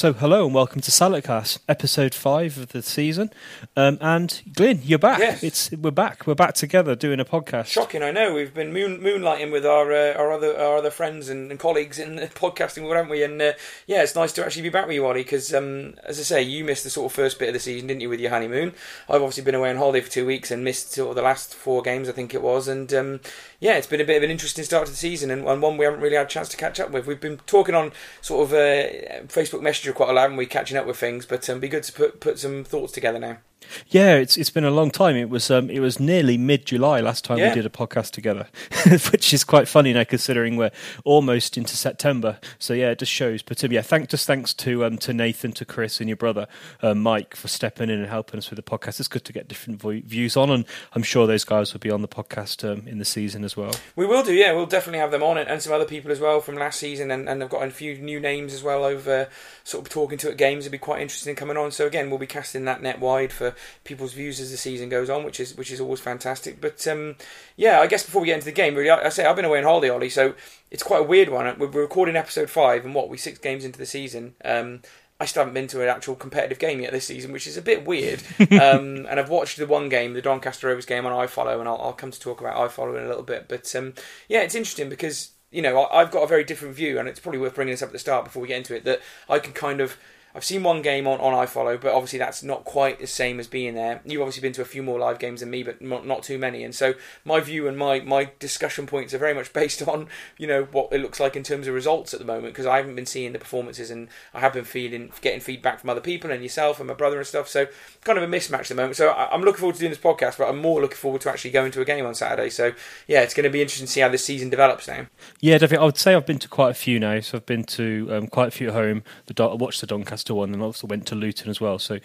So, hello and welcome to Saladcast, episode five of the season. Um, and Glyn, you're back. Yes. It's we're back. We're back together doing a podcast. Shocking, I know. We've been moon, moonlighting with our uh, our other our other friends and, and colleagues in the podcasting world, haven't we? And uh, yeah, it's nice to actually be back with you, Ollie. Because um, as I say, you missed the sort of first bit of the season, didn't you, with your honeymoon? I've obviously been away on holiday for two weeks and missed sort of the last four games, I think it was. And um, yeah, it's been a bit of an interesting start to the season and, and one we haven't really had a chance to catch up with. We've been talking on sort of uh, Facebook Messenger quite a lot, haven't we? Catching up with things, but um, be good to put put some thoughts together now. Yeah, it's it's been a long time. It was um, it was nearly mid July last time Yeah. we did a podcast together, which is quite funny now considering we're almost into September. So yeah, it just shows. But um, yeah, thank just thanks to um, to Nathan, to Chris, and your brother uh, Mike for stepping in and helping us with the podcast. It's good to get different vo- views on, and I'm sure those guys will be on the podcast um, in the season as well. We will do, yeah. We'll definitely have them on it and some other people as well from last season, and, and I've got a few new names as well over sort of talking to at games. It'd be quite interesting coming on. So again, we'll be casting that net wide for people's views as the season goes on, which is which is always fantastic. But um, yeah, I guess before we get into the game, really, I, I say I've been away on holiday, Ollie, so it's quite a weird one. We're, we're recording episode five, and what we six games into the season. Um, I still haven't been to an actual competitive game yet this season, which is a bit weird. um, and I've watched the one game, the Doncaster Rovers game on iFollow, and I'll, I'll come to talk about iFollow in a little bit. But um, yeah, it's interesting because you know I, I've got a very different view, and it's probably worth bringing this up at the start before we get into it. That I can kind of I've seen one game on, on iFollow, but obviously that's not quite the same as being there. You've obviously been to a few more live games than me, but not, not too many. And so my view and my, my discussion points are very much based on you know what it looks like in terms of results at the moment because I haven't been seeing the performances and I have been feeling getting feedback from other people and yourself and my brother and stuff. So kind of a mismatch at the moment. So I, I'm looking forward to doing this podcast, but I'm more looking forward to actually going to a game on Saturday. So yeah, it's going to be interesting to see how this season develops now. Yeah, definitely. I would say I've been to quite a few now. So I've been to um, quite a few at home. The I watched the Doncaster one, and also went to Luton as well. So,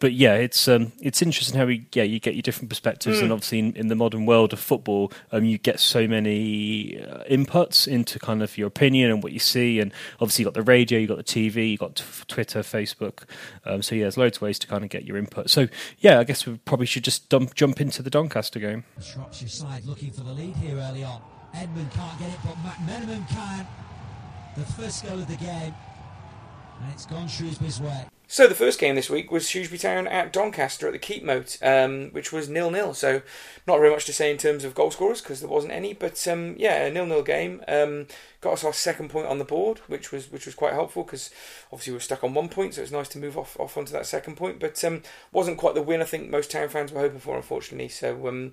but yeah, it's um, it's interesting how we yeah you get your different perspectives, and obviously in, in the modern world of football, um, you get so many uh, inputs into kind of your opinion and what you see, and obviously you got the radio, you got the TV, you got t- Twitter, Facebook. Um, so yeah, there's loads of ways to kind of get your input. So yeah, I guess we probably should just dump, jump into the Doncaster game. Shropshire side looking for the lead here early on. Edmund can't get it, but McMenamin can. The first goal of the game. It's gone Shrewsbury's way. So the first game this week was Shrewsbury Town at Doncaster at the Keepmoat, um, which was nil nil. So not very much to say in terms of goal scorers because there wasn't any. But um, yeah, a nil nil game um, got us our second point on the board, which was which was quite helpful because obviously we were stuck on one point, so it's nice to move off off onto that second point. But um, wasn't quite the win I think most Town fans were hoping for, unfortunately. So.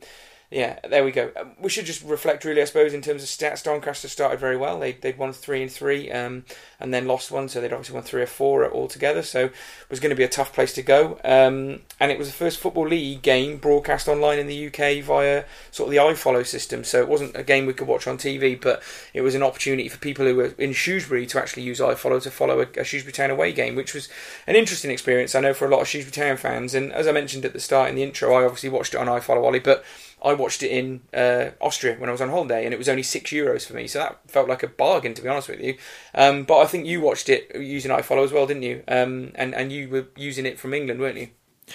Yeah, there we go. Um, we should just reflect, really, I suppose, in terms of stats. Doncaster started very well. They they'd won three and three, um, and then lost one, so they'd obviously won three or four altogether. So it was going to be a tough place to go. Um, and it was the first football league game broadcast online in the UK via sort of the iFollow system. So it wasn't a game we could watch on TV, but it was an opportunity for people who were in Shrewsbury to actually use iFollow to follow a, a Shrewsbury Town away game, which was an interesting experience. I know for a lot of Shrewsbury Town fans. And as I mentioned at the start in the intro, I obviously watched it on iFollow, Ollie, but I watched it in uh, Austria when I was on holiday, and it was only six euros for me, so that felt like a bargain to be honest with you. Um, but I think you watched it using iFollow as well, didn't you? Um, and and you were using it from England, weren't you?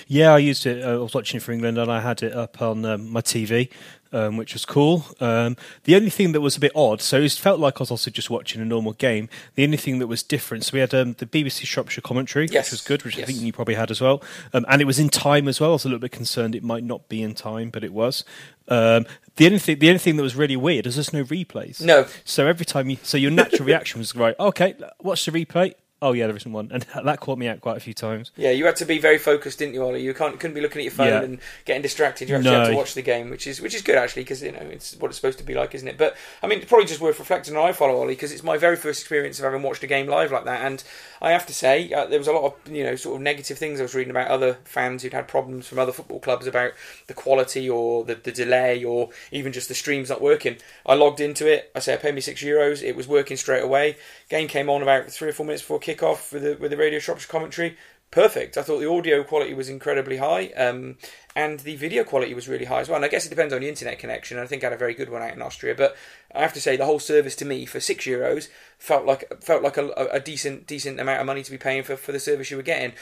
Yeah, I used it. uh, I was watching it for England, and I had it up on um, my TV, um, which was cool. Um, the only thing that was a bit odd, so it felt like I was also just watching a normal game. The only thing that was different, so we had um, the BBC Shropshire commentary, Yes. which was good, which I think you probably had as well, um, and it was in time as well. I was a little bit concerned it might not be in time, but it was. Um, the only thing, the only thing that was really weird is there's no replays. No. So every time you, so your natural reaction was right. Okay, watch the replay. Oh yeah, there isn't one, and that caught me out quite a few times. Yeah, you had to be very focused, didn't you, Ollie? You can't couldn't be looking at your phone Yeah. and getting distracted. You actually had to watch the game, which is which is good actually, because you know it's what it's supposed to be like, isn't it? But I mean, it's probably just worth reflecting on iFollow Ollie, because it's my very first experience of having watched a game live like that, and I have to say uh, there was a lot of you know sort of negative things I was reading about other fans who'd had problems from other football clubs about the quality or the, the delay or even just the streams not working. I logged into it. I say I paid me six euros. It was working straight away. Game came on about three or four minutes before kickoff with the with the Radio Shropshire commentary. Perfect. I thought the audio quality was incredibly high, um, and the video quality was really high as well. And I guess it depends on the internet connection. I think I had a very good one out in Austria, but I have to say the whole service to me for six euros felt like felt like a, a decent decent amount of money to be paying for, for the service you were getting.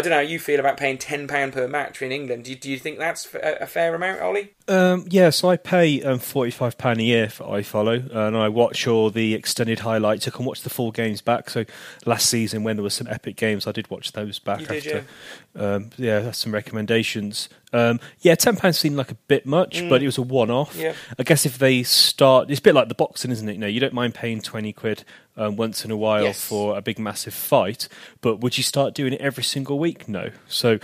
I don't know how you feel about paying ten pound per match in England. Do you, do you think that's a, a fair amount, Ollie? Um, yeah, so I pay um, forty-five pound a year for iFollow, and I watch all the extended highlights. I can watch the full games back. So last season, when there were some epic games, I did watch those back You did, after. Um, yeah, that's some recommendations. Um, yeah, ten pounds seemed like a bit much, but it was a one-off. Mm. Yeah. I guess if they start, it's a bit like the boxing, isn't it? You know, you don't mind paying twenty quid um, once in a while Yes. for a big, massive fight, but would you start doing it every single week? No. So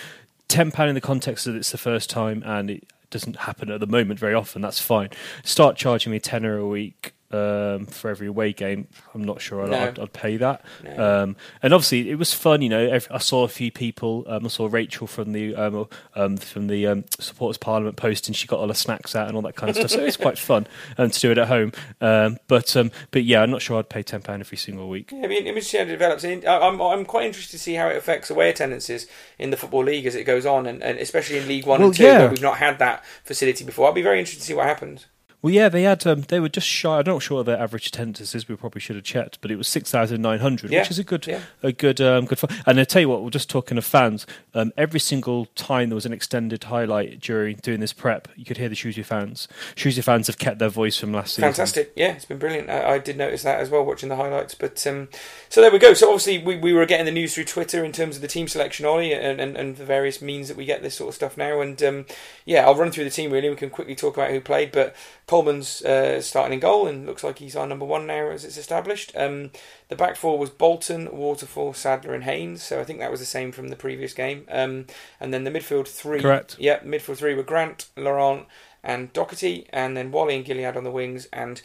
ten pound in the context that it's the first time and it doesn't happen at the moment very often. That's fine. Start charging me tenner a week. Um, for every away game, I'm not sure I'd, No. I'd, I'd pay that. No. Um, and obviously, it was fun. You know, I saw a few people. Um, I saw Rachel from the um, um, from the um, supporters parliament post, and She got all the snacks out and all that kind of stuff. So it's quite fun um, to do it at home. Um, but um, but yeah, I'm not sure I'd pay ten pound every single week. Yeah, I mean, see how it develops. I'm I'm quite interested to see how it affects away attendances in the football league as it goes on, and, and especially in League One Well, and Two, yeah. where we've not had that facility before. I'll be very interested to see what happens. Well, yeah, they had. Um, they were just shy. I'm not sure what their average attendance is. We probably should have checked, but it was six thousand nine hundred, Yeah, which is a good, yeah. a good, um, good. Fun. And I tell you what, we're just talking of fans. Um, every single time there was an extended highlight during doing this prep, you could hear the Shrewsbury fans. Shrewsbury fans have kept their voice from last season. Fantastic, yeah, it's been brilliant. I, I did notice that as well watching the highlights. But um, so there we go. So obviously we, we were getting the news through Twitter in terms of the team selection, Ollie, and, and, and the various means that we get this sort of stuff now. And um, yeah, I'll run through the team really. We can quickly talk about who played, but Coleman's uh, starting in goal and looks like he's our number one now as it's established. Um, the back four was Bolton, Waterfall, Sadler, and Haynes. So I think that was the same from the previous game. Um, and then the midfield three, Correct. Yeah, midfield three were Grant, Laurent, and Docherty, and then Whalley and Gilliead on the wings, and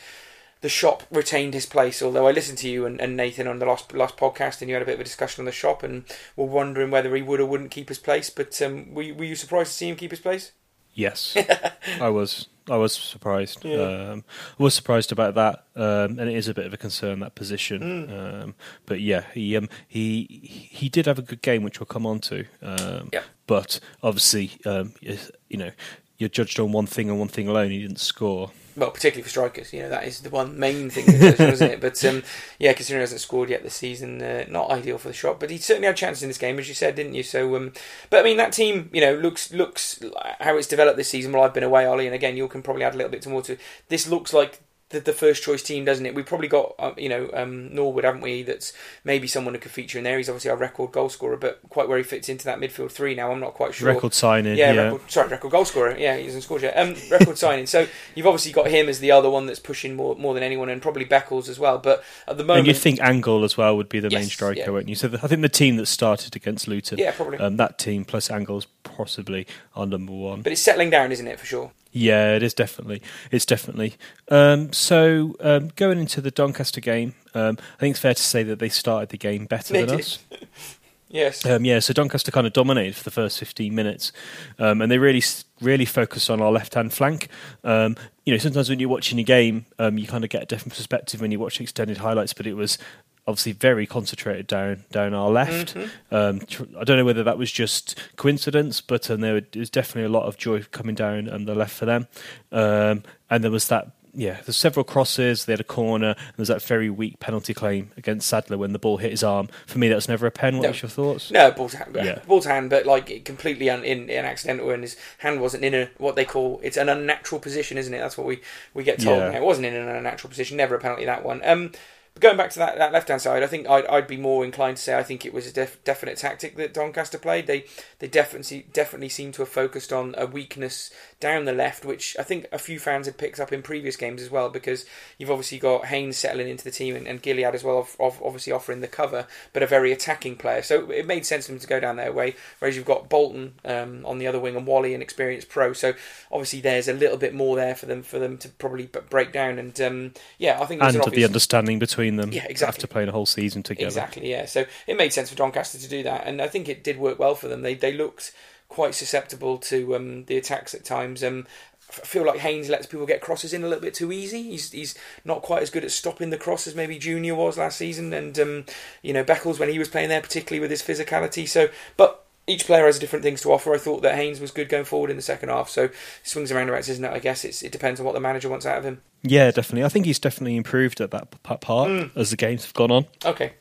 the shop retained his place. Although I listened to you and, and Nathan on the last last podcast, and you had a bit of a discussion on the shop, and were wondering whether he would or wouldn't keep his place. But um, were, were you surprised to see him keep his place? Yes, I was. I was surprised. Yeah. Um, I was surprised about that, um, and it is a bit of a concern that position. Hmm. Um, but yeah, he um, he he did have a good game, which we'll come on to. Um, Yeah. But obviously, um, you know, you're judged on one thing and one thing alone. He didn't score. Well, particularly for strikers, you know that is the one main thing, isn't it? But um, yeah, considering he hasn't scored yet this season, uh, not ideal for the shot. But he certainly had chances in this game, as you said, didn't you? So, um, but I mean, that team, you know, looks looks how it's developed this season. Well, I've been away, Ollie, and again, you can probably add a little bit more to. This looks like the, the first choice team, doesn't it? We've probably got, uh, you know, um, Norburn, haven't we? That's maybe someone who could feature in there. He's obviously our record goal scorer, but quite where he fits into that midfield three now, I'm not quite sure. Record signing. Yeah, Yeah, record, sorry, record goal scorer. Yeah, he hasn't scored yet. Um, record signing. So you've obviously got him as the other one that's pushing more more than anyone, and probably Beckles as well. But at the moment, and you'd think Angol as well would be the main striker, yeah. wouldn't you? So the, I think the team that started against Luton, yeah, probably. um, that team plus Angol's possibly our number one. but it's settling down, isn't it, for sure? Yeah, it is definitely. It's definitely. Um, so um, going into the Doncaster game, um, I think it's fair to say that they started the game better They than did. us. Yes. Um, yeah, so Doncaster kind of dominated for the first 15 minutes, um, and they really, really focused on our left-hand flank. Um, you know, sometimes when you're watching a game, um, you kind of get a different perspective when you watch extended highlights, but it was obviously very concentrated down down our left. Mm-hmm. Um, tr- I don't know whether that was just coincidence, but um, there was definitely a lot of joy coming down on the left for them. Um, and there was that. Yeah, there's several crosses. They had a corner. And there was that very weak penalty claim against Sadler when the ball hit his arm. For me, that was never a pen. What No. was your thoughts? No, ball to hand, Yeah. ball to hand, but like completely un, in, in accidental, and his hand wasn't in a what they call it's an unnatural position, isn't it? That's what we, we get told. Yeah. Now. It wasn't in an unnatural position, never a penalty that one. Um, but going back to that, that left hand side, I think I'd, I'd be more inclined to say I think it was a def, definite tactic that Doncaster played. They they definitely definitely seem to have focused on a weakness down the left, which I think a few fans had picked up in previous games as well, because you've obviously got Haynes settling into the team and, and Gilliead as well, of, of obviously offering the cover, but a very attacking player. So it made sense for them to go down their way. Whereas you've got Bolton um, on the other wing and Whalley, an experienced pro. So obviously there's a little bit more there for them for them to probably break down. And um, yeah, I think there's and an the understanding between them Yeah, exactly. after playing a whole season together. Exactly, yeah. So it made sense for Doncaster to do that, and I think it did work well for them. They they looked quite susceptible to um, the attacks at times. Um, I feel like Haynes lets people get crosses in a little bit too easy. He's he's not quite as good at stopping the cross as maybe Junior was last season, and um, you know Beckles when he was playing there, particularly with his physicality. So, but each player has different things to offer. I thought that Haynes was good going forward in the second half. So swings and roundabouts, isn't it? I guess it's, it depends on what the manager wants out of him. Yeah, definitely. I think he's definitely improved at that part Mm. as the games have gone on. Okay,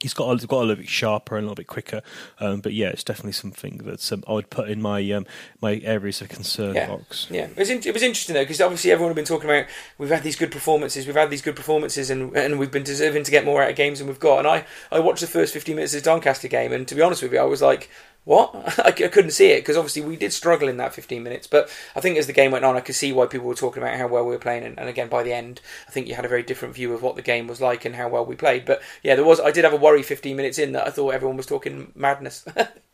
he's got a, got a little bit sharper and a little bit quicker. Um, but yeah, it's definitely something that um, I would put in my um, my areas of concern yeah. box. Yeah, it was, in, it was interesting though because obviously everyone had been talking about we've had these good performances, we've had these good performances, and and we've been deserving to get more out of games than we've got. And I I watched the first fifteen minutes of the Doncaster game, and to be honest with you, I was like what? I, couldn't see it because obviously we did struggle in that 15 minutes. But I think as the game went on, I could see why people were talking about how well we were playing. And, and, again, by the end, I think you had a very different view of what the game was like and how well we played. But yeah, there was. I did have a worry 15 minutes in that I thought everyone was talking madness.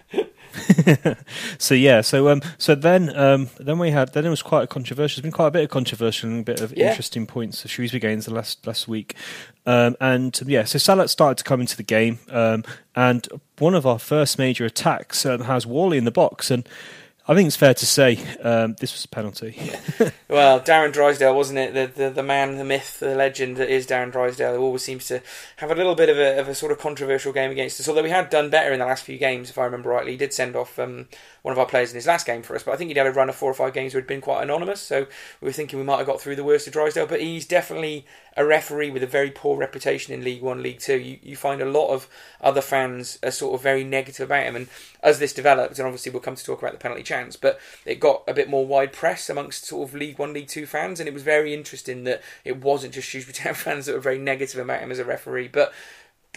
so yeah, so um, so then um, then we had then it was quite a controversial. There's been quite a bit of controversial and a bit of yeah. interesting points of Shrewsbury games the last last week, um, and yeah, so Salop started to come into the game, um, and one of our first major attacks um, has Whalley in the box, and I think it's fair to say um, this was a penalty. well, Darren Drysdale, wasn't it? The, the the man, the myth, the legend that is Darren Drysdale, who always seems to have a little bit of a, of a sort of controversial game against us. Although we had done better in the last few games, if I remember rightly. He did send off um, one of our players in his last game for us, but I think he'd had a run of four or five games where he'd been quite anonymous. So we were thinking we might have got through the worst of Drysdale. But he's definitely a referee with a very poor reputation in League One, League Two. You, you find a lot of other fans are sort of very negative about him. And as this developed, and obviously we'll come to talk about the penalty chance, but it got a bit more wide press amongst sort of League One, League Two fans, and it was very interesting that it wasn't just Shrewsbury Town fans that were very negative about him as a referee, but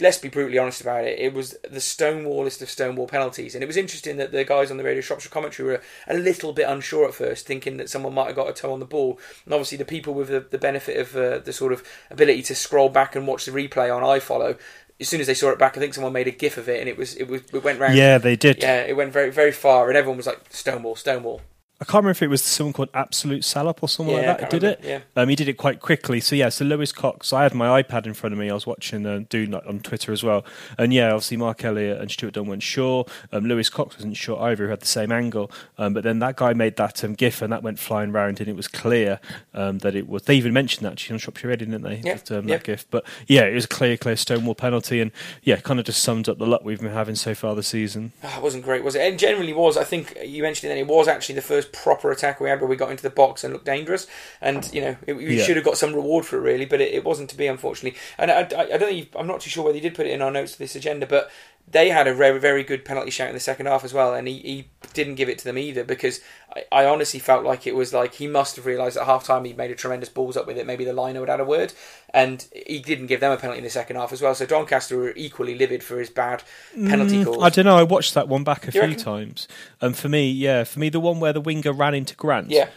let's be brutally honest about it. It was the stonewallest of stonewall penalties, and it was interesting that the guys on the Radio Shropshire commentary were a little bit unsure at first, thinking that someone might have got a toe on the ball. And obviously, the people with the, the benefit of uh, the sort of ability to scroll back and watch the replay on iFollow. As soon as they saw it back, I think someone made a gif of it, and it was it was it went round. Yeah, they did. Yeah, it went very very far, and everyone was like Stonewall, Stonewall. I can't remember if it was someone called Absolute Salop or someone yeah, like that. Did remember. it? Yeah. Um, he did it quite quickly. So yeah, so Lewis Cox. I had my iPad in front of me. I was watching uh, Doom on Twitter as well. And yeah, obviously Mark Elliott and Stuart Dunn weren't sure. Um, Lewis Cox wasn't sure either. Who had the same angle. Um, but then that guy made that um, GIF and that went flying round, and it was clear um, that it was. They even mentioned that actually on Shropshire Reading, didn't they? Yeah. That, um, yeah. that GIF. But yeah, it was a clear, clear Stonewall penalty, and yeah, kind of just sums up the luck we've been having so far this season. Oh, it wasn't great, was it? And generally was. I think you mentioned it. Then it was actually the first proper attack we had where we got into the box and looked dangerous. And you know, it, we Yeah. should have got some reward for it, really, but it, it wasn't to be, unfortunately. And I, I, I don't think I'm not too sure whether you did put it in our notes to this agenda, but they had a very, very good penalty shout in the second half as well, and he, he didn't give it to them either because I, I honestly felt like it was like he must have realised at half time he'd made a tremendous balls up with it. Maybe the liner would add a word, and he didn't give them a penalty in the second half as well. So Doncaster were equally livid for his bad penalty calls. Mm, I don't know. I watched that one back a few reckon? times. And for me, yeah, for me, the one where the winger ran into Grant. yeah.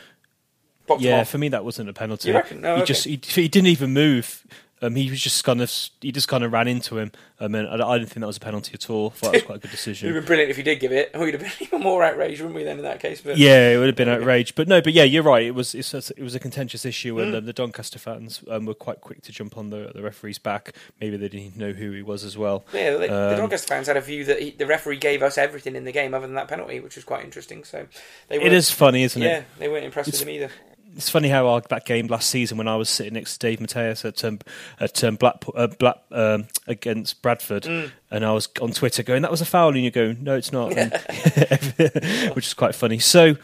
Boxed Yeah, off. for me that wasn't a penalty. You reckon? No, he okay. just he, he didn't even move. Um, he was just kind of he just kind of ran into him. Um, and I, I didn't think that was a penalty at all. I thought that was quite a good decision. It would have been brilliant if you did give it. We'd have been even more outraged, wouldn't we? Then in that case, but Yeah, it would have been outraged, but no, but yeah, you're right. It was it was a contentious issue, Mm. and um, the Doncaster fans um, were quite quick to jump on the the referee's back. Maybe they didn't know who he was as well. yeah, the, the Um, Doncaster fans had a view that he, the referee gave us everything in the game other than that penalty, which was quite interesting. So they It is funny, isn't it? yeah, they weren't impressed It's- with him either. It's funny how our, that game last season, when I was sitting next to Dave Mateus at um, at um, Black, uh, Black um, against Bradford, Mm. and I was on Twitter going, "That was a foul," and you go, "No, it's not," and- which is quite funny. So.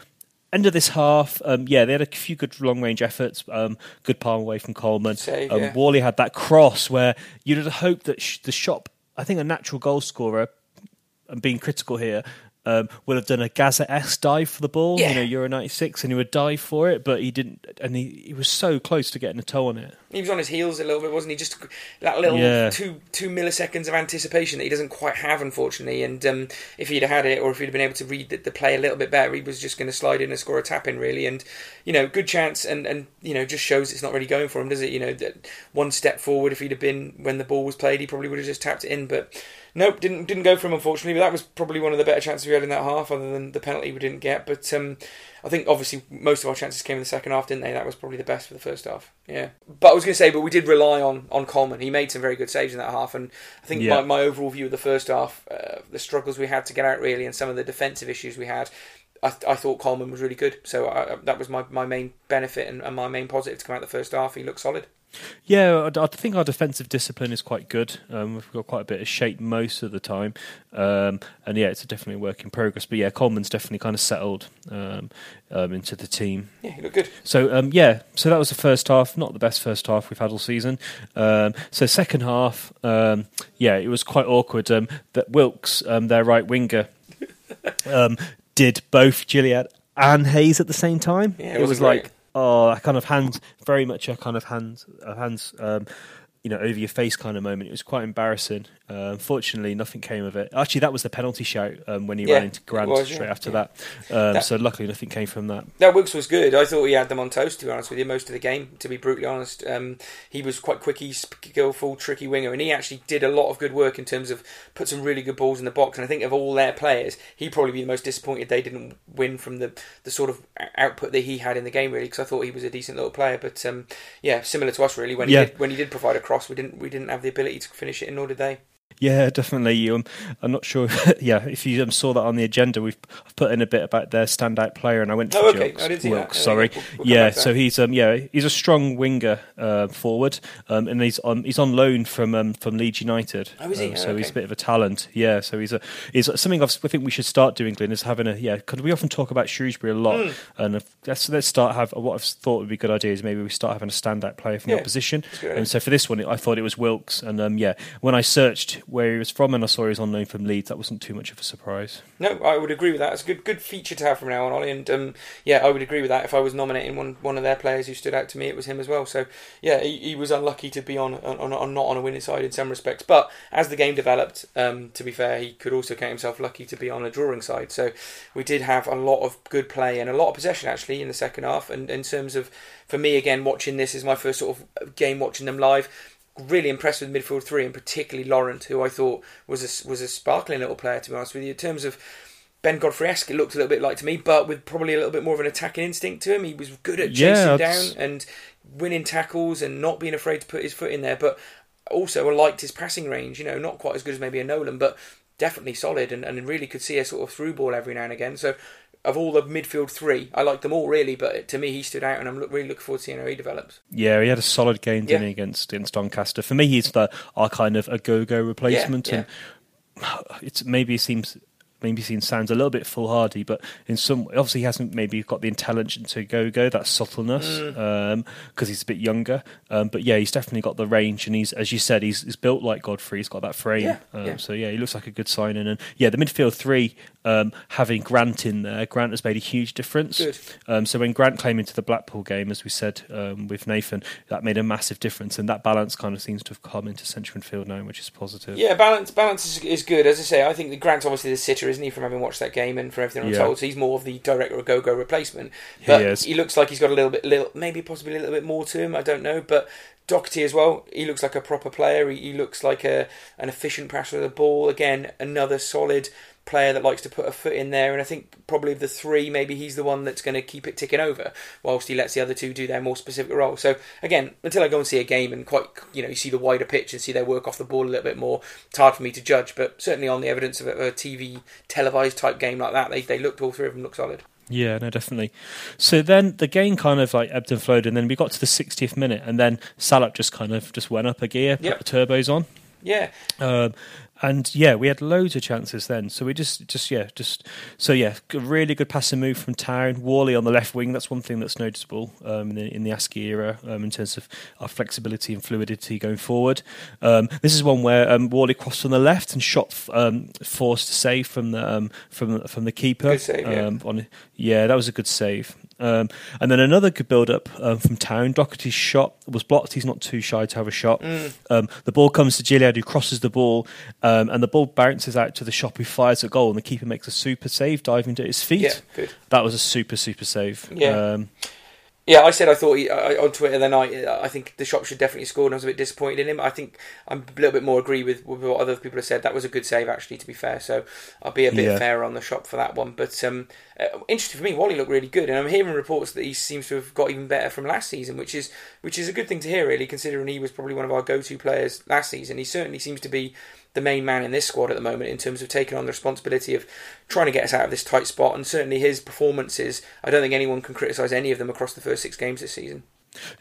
End of this half, um, yeah, they had a few good long range efforts. Um, good palm away from Coleman. Save, um, yeah. Whalley had that cross where you'd have hoped that sh- the shop, I think a natural goal scorer, and being critical here, um, would have done a Gazza's dive for the ball, Yeah. you know, Euro 96, and he would dive for it, but he didn't, and he, he was so close to getting a toe on it. He was on his heels a little bit, wasn't he? Just that little Yeah. two two milliseconds of anticipation that he doesn't quite have, unfortunately. And um, if he'd had it, or if he'd been able to read the, the play a little bit better, he was just going to slide in and score a tap in, really. And you know, good chance, and and you know, just shows it's not really going for him, does it? You know, that one step forward, if he'd have been when the ball was played, he probably would have just tapped it in, but. Nope, didn't didn't go for him unfortunately. But that was probably one of the better chances we had in that half, other than the penalty we didn't get. But um, I think obviously most of our chances came in the second half, didn't they? That was probably the best for the first half. Yeah, but I was going to say, but we did rely on on Coleman. He made some very good saves in that half, and I think Yeah. my, my overall view of the first half, uh, the struggles we had to get out really, and some of the defensive issues we had. I, I thought Coleman was really good, so I, that was my, my main benefit and, and my main positive to come out the first half. He looked solid. Yeah, I, I think our defensive discipline is quite good. Um, we've got quite a bit of shape most of the time, um, and yeah, it's definitely a work in progress. But yeah, Coleman's definitely kind of settled um, um, into the team. Yeah, he looked good. So um, yeah, so that was the first half. Not the best first half we've had all season. Um, so second half, um, yeah, it was quite awkward. Um, that Wilks, um, their right winger, um, did both Gilliead and Haynes at the same time. Yeah, it it was great. like oh, a kind of hand, very much a kind of hand, a hands. Um, you know, over your face kind of moment. It was quite embarrassing. Uh, unfortunately, nothing came of it. Actually, that was the penalty shout um, when he Yeah, ran into Grant was, straight yeah, after yeah. that. Um, That- so luckily, nothing came from that. No, Wilks was good. I thought he had them on toast, to be honest with you, most of the game, to be brutally honest. Um, he was quite quick, he's skillful, tricky winger, and he actually did a lot of good work in terms of put some really good balls in the box. And I think of all their players, he'd probably be the most disappointed they didn't win from the, the sort of output that he had in the game, really, because I thought he was a decent little player. But um, yeah, similar to us, really. When he, did, when he did provide a cross, we didn't, we didn't have the ability to finish it, nor did they. Yeah, definitely. Um, I'm not sure. yeah, if you um, saw that on the agenda, we've I've put in a bit about their standout player, and I went for Oh, okay. Wilks. I didn't see Wilks, that. sorry. We'll- we'll yeah, so he's um yeah he's a strong winger uh, forward, um, and he's on he's on loan from um, from Leeds United. Oh, is he? Oh, so he's a bit of a talent. Yeah, so he's a he's something I've, I think we should start doing. Glyn is having a yeah because we often talk about Shrewsbury a lot, Hmm. and if, let's let's start have what I've thought would be a good idea is maybe we start having a standout player from Yeah, the opposition. that's a good idea. And so for this one, I thought it was Wilks, and um, yeah, when I searched where he was from and I saw he was loan from Leeds, that wasn't too much of a surprise. No, I would agree with that. It's a good good feature to have from now on, Ollie. And um, yeah, I would agree with that. If I was nominating one one of their players who stood out to me, it was him as well. So yeah, he, he was unlucky to be on, on, on not on a winning side in some respects. But as the game developed, um, to be fair, he could also count himself lucky to be on a drawing side. So we did have a lot of good play and a lot of possession actually in the second half. And in terms of for me again, watching this is my first sort of game watching them live really impressed with midfield three, and particularly Laurent, who I thought was a, was a sparkling little player. To be honest with you, in terms of Ben Godfrey-esque, it looked a little bit like to me, but with probably a little bit more of an attacking instinct to him. He was good at chasing that's- down and winning tackles and not being afraid to put his foot in there. But also, I liked his passing range. You know, not quite as good as maybe a Nolan, but definitely solid, and, and really could see a sort of through ball every now and again. So. Of all the midfield three, I like them all really, but to me he stood out, and I'm look, really looking forward to seeing how he develops. Yeah, he had a solid game, didn't Yeah. he, against against Doncaster? For me, he's the our kind of a go go replacement, yeah. and it's maybe it seems maybe seems sounds a little bit foolhardy, but in some obviously he hasn't maybe got the intelligence to go go that subtleness Mm. because he's a bit younger. Um, but yeah, he's definitely got the range, and he's as you said, he's, he's built like Godfrey. He's got that frame. Yeah, um, yeah. So yeah, he looks like a good signing, and yeah, the midfield three um, having Grant in there, Grant has made a huge difference. Um, so when Grant came into the Blackpool game, as we said um, with Nathan, that made a massive difference, and that balance kind of seems to have come into central midfield now, which is positive. Yeah, balance balance is, is good. As I say, I think that Grant's obviously the sitter, isn't he, from having watched that game and from everything I'm Yeah. told. So he's more of the direct or go go replacement. He But is. he looks like he's got a little bit, little maybe possibly a little bit more to him. I don't know, but. Docherty as well. He looks like a proper player. He, he looks like a an efficient passer of the ball. Again, another solid player that likes to put a foot in there. And I think probably of the three, maybe he's the one that's going to keep it ticking over, whilst he lets the other two do their more specific role. So again, until I go and see a game and quite you know you see the wider pitch and see their work off the ball a little bit more, it's hard for me to judge. But certainly on the evidence of a, TV televised type game like that, they they looked all three of them look solid. Yeah, no, definitely. So then the game kind of like ebbed and flowed, and then we got to the 60th minute, and then Salop just kind of just went up a gear, Yep. put the turbos on. Yeah, Um, and yeah, we had loads of chances then. So we just, just yeah, just so yeah, really good passing move from Town. Whalley on the left wing. That's one thing that's noticeable um, in, the, in the Askey era um, in terms of our flexibility and fluidity going forward. Um, this is one where um, Whalley crossed on the left and shot um, forced a save from the um, from from the keeper. Good save, yeah. Um, on, yeah, that was a good save. Um, and then another good build up um, from Town. Docherty's shot was blocked. He's not too shy to have a shot. Mm. Um, the ball comes to Gilliead, who crosses the ball, um, and the ball bounces out to the shop, who fires a goal, and the keeper makes a super save, diving to his feet. yeah. That was a super, super save. Yeah. Yeah, I said I thought he, I, on Twitter then I I think the shop should definitely score and I was a bit disappointed in him. I think I'm a little bit more agree with, with what other people have said. That was a good save actually, to be fair. So I'll be a bit Yeah. fairer on the shop for that one. But um, uh, interesting for me, Whalley looked really good, and I'm hearing reports that he seems to have got even better from last season, which is which is a good thing to hear, really, considering he was probably one of our go-to players last season. He certainly seems to be the main man in this squad at the moment in terms of taking on the responsibility of trying to get us out of this tight spot. And certainly his performances, I don't think anyone can criticise any of them across the first six games this season.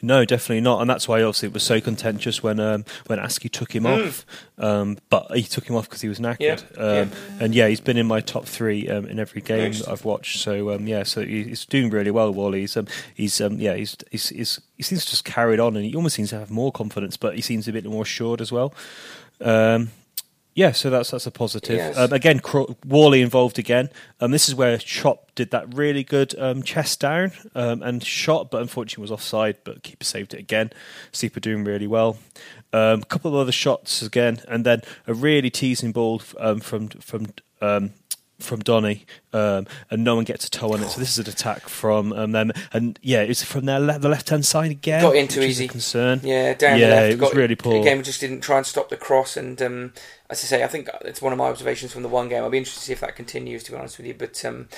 No, definitely not, and that's why obviously it was so contentious when um, when Askey took him mm. off. Um, but he took him off because he was knackered. Yeah. Um, yeah. And yeah, he's been in my top three um, in every game that I've watched. So um, yeah, so he's doing really well. Whalley, he's, um, he's yeah, he's, he's, he's, he seems to just carried on, and he almost seems to have more confidence, but he seems a bit more assured as well. Um, yeah, so that's that's a positive. Yes. Um, again, Whalley involved again. Um, this is where Chop did that really good um, chest down um, and shot, but unfortunately was offside. But keeper saved it again. Super doing really well. Um, a couple of other shots again, and then a really teasing ball um, from from from Donny, um, and no one gets a toe on it. So this is an attack from um, them, and yeah, it's from their le- the left hand side again. Got into easy concern. Yeah, down yeah, the left. it was really poor. Again, just didn't try and stop the cross, and um, as I say, I think it's one of my observations from the one game. I'll be interested to see if that continues. To be honest with you, but um,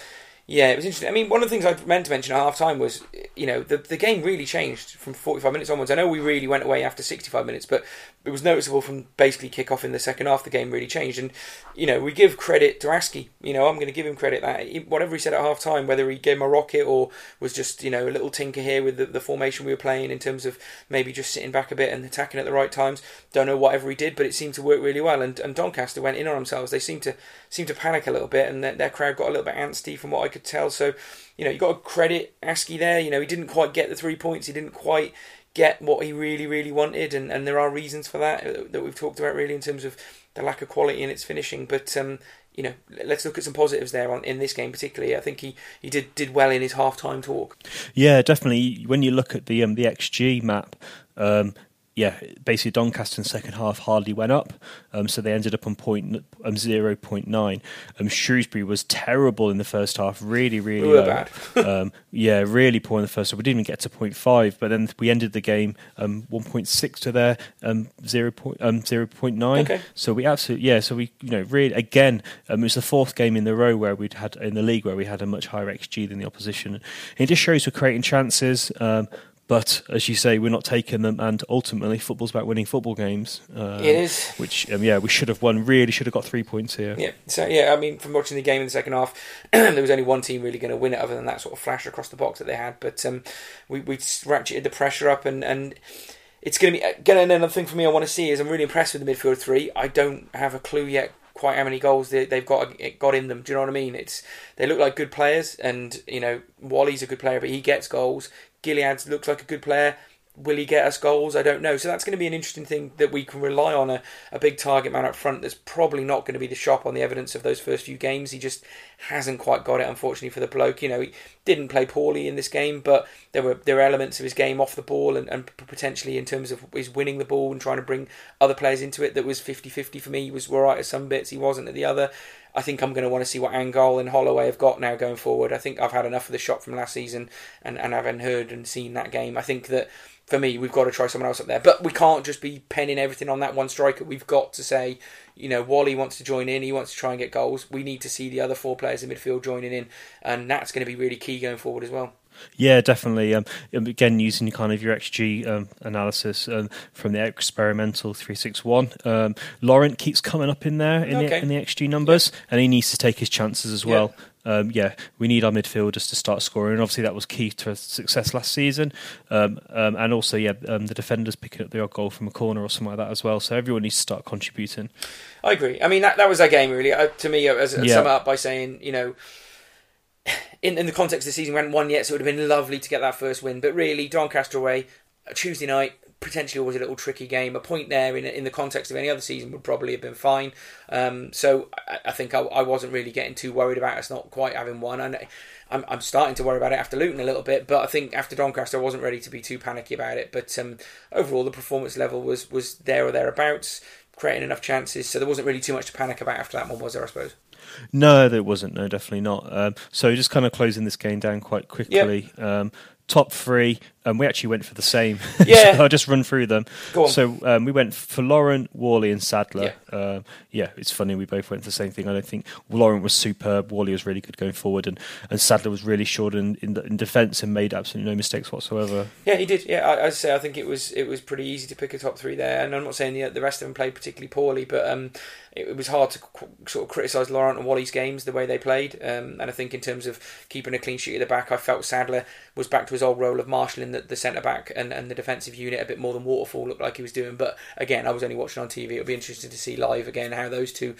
yeah, it was interesting. I mean, one of the things I meant to mention at half time was, you know, the the game really changed from 45 minutes onwards. I know we really went away after 65 minutes, but it was noticeable from basically kick off in the second half. The game really changed, and you know, we give credit to Askey. You know, I'm going to give him credit that whatever he said at half time, whether he gave him a rocket or was just you know a little tinker here with the, the formation we were playing in terms of maybe just sitting back a bit and attacking at the right times. Don't know whatever he did, but it seemed to work really well. And, and Doncaster went in on themselves. They seemed to seemed to panic a little bit, and their, their crowd got a little bit antsy from what I could tell. So you know, you got to credit Askey there. You know, he didn't quite get the three points. He didn't quite get what he really, really wanted, and, and there are reasons for that uh, that we've talked about really in terms of the lack of quality in its finishing. But um, you know, let's look at some positives there on in this game particularly. I think he, he did did well in his half time talk. Yeah, definitely. When you look at the um, the XG map, um, yeah, basically Doncaster in the second half hardly went up, um, so they ended up on point um, zero point nine. Um, Shrewsbury was terrible in the first half, really, really we low. um, yeah, really poor in the first half. We didn't even get to point five, but then we ended the game um, one point six to their um, zero point um, zero point nine. Okay. So we absolutely yeah. So we you know really again um, it was the fourth game in the row where we'd had in the league where we had a much higher xG than the opposition. It just shows we're creating chances. Um, but as you say, we're not taking them, and ultimately, football's about winning football games. Um, it is. Which, um, yeah, we should have won. Really, should have got three points here. Yeah. So yeah, I mean, from watching the game in the second half, there was only one team really going to win it, other than that sort of flash across the box that they had. But um, we we ratcheted the pressure up, and and it's going to be again another thing for me. I want to see is I'm really impressed with the midfield three. I don't have a clue yet quite how many goals they, have got got in them. Do you know what I mean? It's they look like good players, and you know Whalley's a good player, but he gets goals. Gilliead looks like a good player. Will he get us goals? I don't know. So that's going to be an interesting thing that we can rely on a, a big target man up front. That's probably not going to be the shop on the evidence of those first few games. He just hasn't quite got it, unfortunately, for the bloke. You know, he didn't play poorly in this game, but there were there were elements of his game off the ball and, and potentially in terms of his winning the ball and trying to bring other players into it that was 50-50 for me. He was all right at some bits, he wasn't at the other. I think I'm going to want to see what Angol and Holloway have got now going forward. I think I've had enough of the shot from last season and, and haven't heard and seen that game. I think that for me, we've got to try someone else up there. But we can't just be penning everything on that one striker. We've got to say, you know, Whalley wants to join in. He wants to try and get goals. We need to see the other four players in midfield joining in, and that's going to be really key going forward as well. Yeah, definitely. Um, again, using kind of your XG um, analysis um, from the experimental 361, um, Laurent keeps coming up in there in, okay. the, in the XG numbers, yeah. and he needs to take his chances as well. Yeah um, yeah, we need our midfielders to start scoring. And obviously, that was key to success last season. Um, um, and also, yeah, um, the defenders picking up the odd goal from a corner or something like that as well. So everyone needs to start contributing. I agree. I mean, that, that was our game, really. Uh, to me, as, as yeah. sum up by saying, you know, in, in the context of the season, we hadn't won yet, so it would have been lovely to get that first win. But really, Doncaster away, Tuesday night, potentially was a little tricky game. A point there in in the context of any other season would probably have been fine. Um, so I, I think I, I, wasn't really getting too worried about us not quite having won. And I'm, I'm starting to worry about it after Luton a little bit, but I think after Doncaster I wasn't ready to be too panicky about it. But um, overall, the performance level was was there or thereabouts, creating enough chances. So there wasn't really too much to panic about after that one, was there? I suppose. No, there wasn't. No, definitely not. Um, so just kind of closing this game down quite quickly. Yep. Um, top three and we actually went for the same. Yeah, so I'll just run through them. So um, we went for Laurent, Whalley, and Sadler. Yeah. Uh, yeah. it's funny we both went for the same thing. I don't think Laurent was superb. Whalley was really good going forward, and, and Sadler was really short in in, in defence and made absolutely no mistakes whatsoever. Yeah, he did. Yeah, I, I say I think it was it was pretty easy to pick a top three there, and I'm not saying the the rest of them played particularly poorly, but um, it, it was hard to qu- sort of criticise Laurent and Whalley's games the way they played, um, and I think in terms of keeping a clean sheet at the back, I felt Sadler was back to his old role of marshalling given that the centre back and, and the defensive unit a bit more than Waterfall looked like he was doing. But again, I was only watching on TV. It'll be interesting to see live again how those two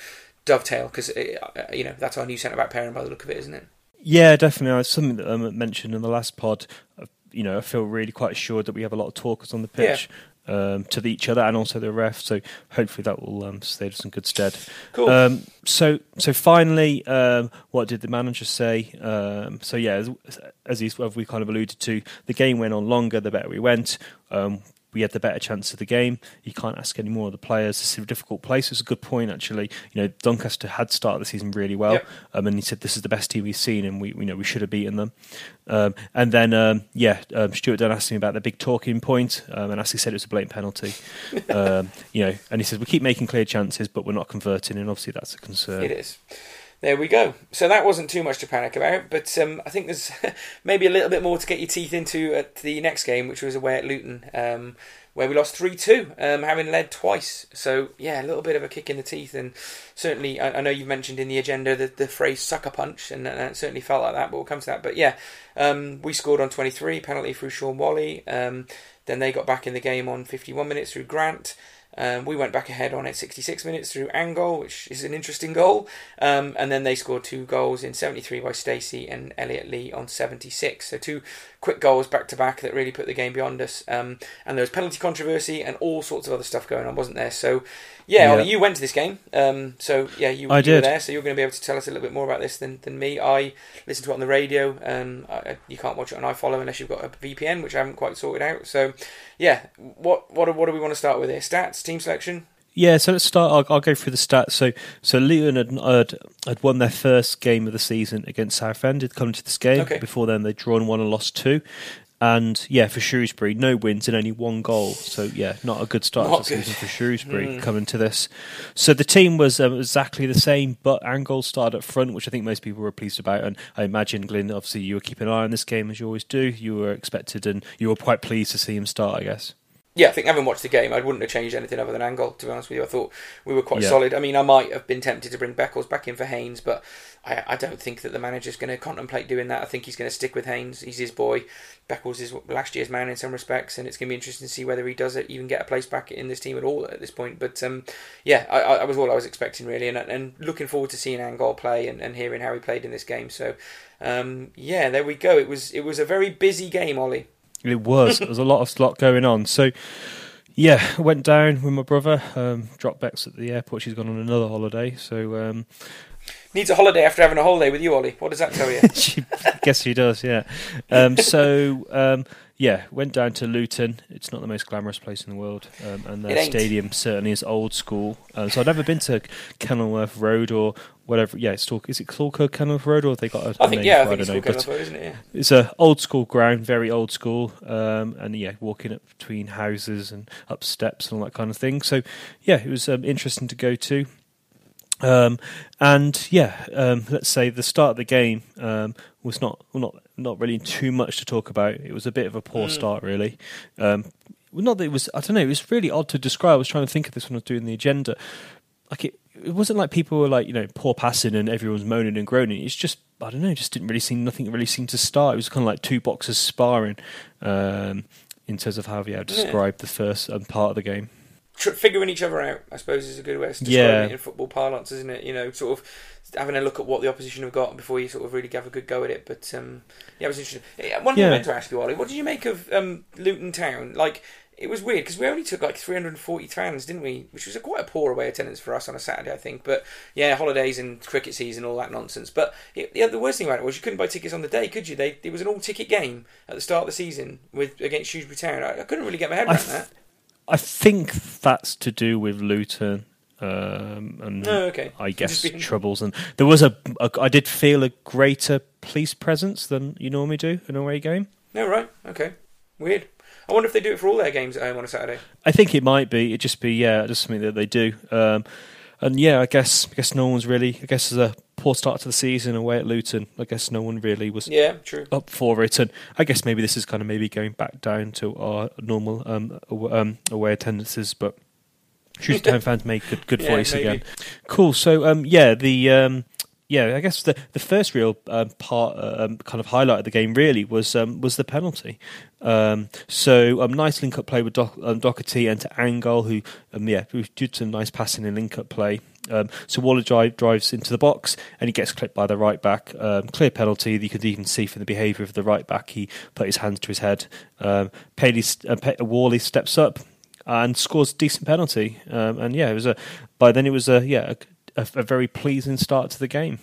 dovetail because uh, uh, you know that's our new centre back pairing by the look of it, isn't it? Yeah, definitely. It's something that I um, mentioned in the last pod. Uh, you know, I feel really quite assured that we have a lot of talkers on the pitch. Yeah um, to the, each other and also the ref. So hopefully that will um, stay us in good stead. Cool. Um, so so finally, um, what did the manager say? Um, so yeah, as, as, we kind of alluded to, the game went on longer the better we went. We had the better chance of the game. You can't ask any more of the players. This is a difficult place. It's a good point, actually. You know, Doncaster had started the season really well, yep. um, and he said this is the best team we've seen, and we, you know, we should have beaten them. Um, and then, um, yeah, um, Stuart Dunn asked me about the big talking point, um, and Askey said it was a blatant penalty. Um, you know, and he says we keep making clear chances, but we're not converting, and obviously that's a concern. It is there we go. So that wasn't too much to panic about, but um, I think there's maybe a little bit more to get your teeth into at the next game, which was away at Luton, um, where we lost 3 2, um, having led twice. So, yeah, a little bit of a kick in the teeth. And certainly, I, I know you've mentioned in the agenda the, the phrase sucker punch, and, and, it certainly felt like that, but we'll come to that. But yeah, um, we scored on 23, penalty through Shaun Whalley. Um, then they got back in the game on 51 minutes through Grant. Um, we went back ahead on it 66 minutes through Angol, which is an interesting goal. Um, and then they scored two goals in 73 by Stacey and Elliot Lee on 76. So two quick goals back to back that really put the game beyond us. Um, and there was penalty controversy and all sorts of other stuff going on, wasn't there? So, yeah, yeah. you went to this game. Um, so, yeah, you, I you did. were there. So you're going to be able to tell us a little bit more about this than, than me. I listened to it on the radio. Um, I, you can't watch it on iFollow unless you've got a VPN, which I haven't quite sorted out. So, yeah, what what what do we want to start with here? Stats, team selection. Yeah, so let's start. I'll, I'll, go through the stats. So, so Luton had, had, had won their first game of the season against Southend. Had come to this game. Okay. Before then, they'd drawn one and lost two. And yeah, for Shrewsbury, no wins and only one goal. So yeah, not a good start not to the season for Shrewsbury mm. coming to this. So the team was um, exactly the same, but Angol started up front, which I think most people were pleased about. And I imagine, Glyn, obviously you were keeping an eye on this game as you always do. You were expected, and you were quite pleased to see him start, I guess yeah, I think having watched the game, I wouldn't have changed anything other than Angol. To be honest with you, I thought we were quite yeah. solid. I mean, I might have been tempted to bring Beckles back in for Haynes, but I, I don't think that the manager's going to contemplate doing that. I think he's going to stick with Haynes. He's his boy. Beckles is last year's man in some respects, and it's going to be interesting to see whether he does it, even get a place back in this team at all at this point. But um, yeah, I, I, was all I was expecting really, and, and looking forward to seeing Angol play and, and hearing how he played in this game. So um, yeah, there we go. It was it was a very busy game, Ollie. It was. there was a lot of slot going on. So, yeah, I went down with my brother. Um, dropped Bex at the airport. She's gone on another holiday. So, um, needs a holiday after having a holiday with you, Ollie. What does that tell you? she, guess she does. Yeah. Um, so, um, yeah, went down to Luton. It's not the most glamorous place in the world, um, and their stadium certainly is old school. Uh, so I've never been to Kenilworth Road or whatever. Yeah, it's called, is it called Kenilworth Road or have they got a, I think, name yeah, I think it's called Kenilworth Road, isn't it? Yeah. It's a old school ground, very old school, um, and yeah, walking up between houses and up steps and all that kind of thing. So yeah, it was um, interesting to go to. Um, and yeah, um, let's say the start of the game um, was not well, not not really too much to talk about. It was a bit of a poor mm. start, really. Um, not that it was. I don't know. It was really odd to describe. I was trying to think of this when I was doing the agenda. Like it, it wasn't like people were like you know poor passing and everyone's moaning and groaning. It's just I don't know. Just didn't really seem nothing really seemed to start. It was kind of like two boxes sparring um, in terms of how yeah describe yeah. the first um, part of the game tr- figuring each other out, I suppose, is a good way to describe yeah. it in football parlance, isn't it? You know, sort of having a look at what the opposition have got before you sort of really have a good go at it. But um, yeah, it was interesting. One thing yeah. I meant to ask you, Ollie, what did you make of um, Luton Town? Like, it was weird because we only took like 340 fans, didn't we? Which was a quite a poor away attendance for us on a Saturday, I think. But yeah, holidays and cricket season, all that nonsense. But it, yeah, the worst thing about it was you couldn't buy tickets on the day, could you? They, it was an all-ticket game at the start of the season with against Shrewsbury Town. I, I couldn't really get my head around that. I think that's to do with Luton. Um, and oh, okay. I guess troubles and there was a, a I did feel a greater police presence than you normally do in a away game. No, oh, right, okay, weird. I wonder if they do it for all their games at home on a Saturday. I think it might be. It just be yeah, just something that they do. Um, and yeah, I guess I guess no one's really. I guess there's a poor start to the season away at Luton. I guess no one really was yeah, true. up for it, and I guess maybe this is kind of maybe going back down to our normal um, um, away attendances, but. Shrewsbury Town fans make good good yeah, voice maybe. again. Cool. So um, yeah, the um, yeah, I guess the the first real um, part, um, kind of highlight of the game really was um, was the penalty. Um, so um, nice link up play with Do- um, Docherty and to Angol, who um, yeah, who did some nice passing and link up play. Um, so Whalley drive, drives into the box and he gets clipped by the right back. Um, clear penalty. You could even see from the behaviour of the right back. He put his hands to his head. Um, Paley, uh, Whalley steps up and scores a decent penalty. Um, and yeah, it was a. By then it was a yeah a, a, a very pleasing start to the game.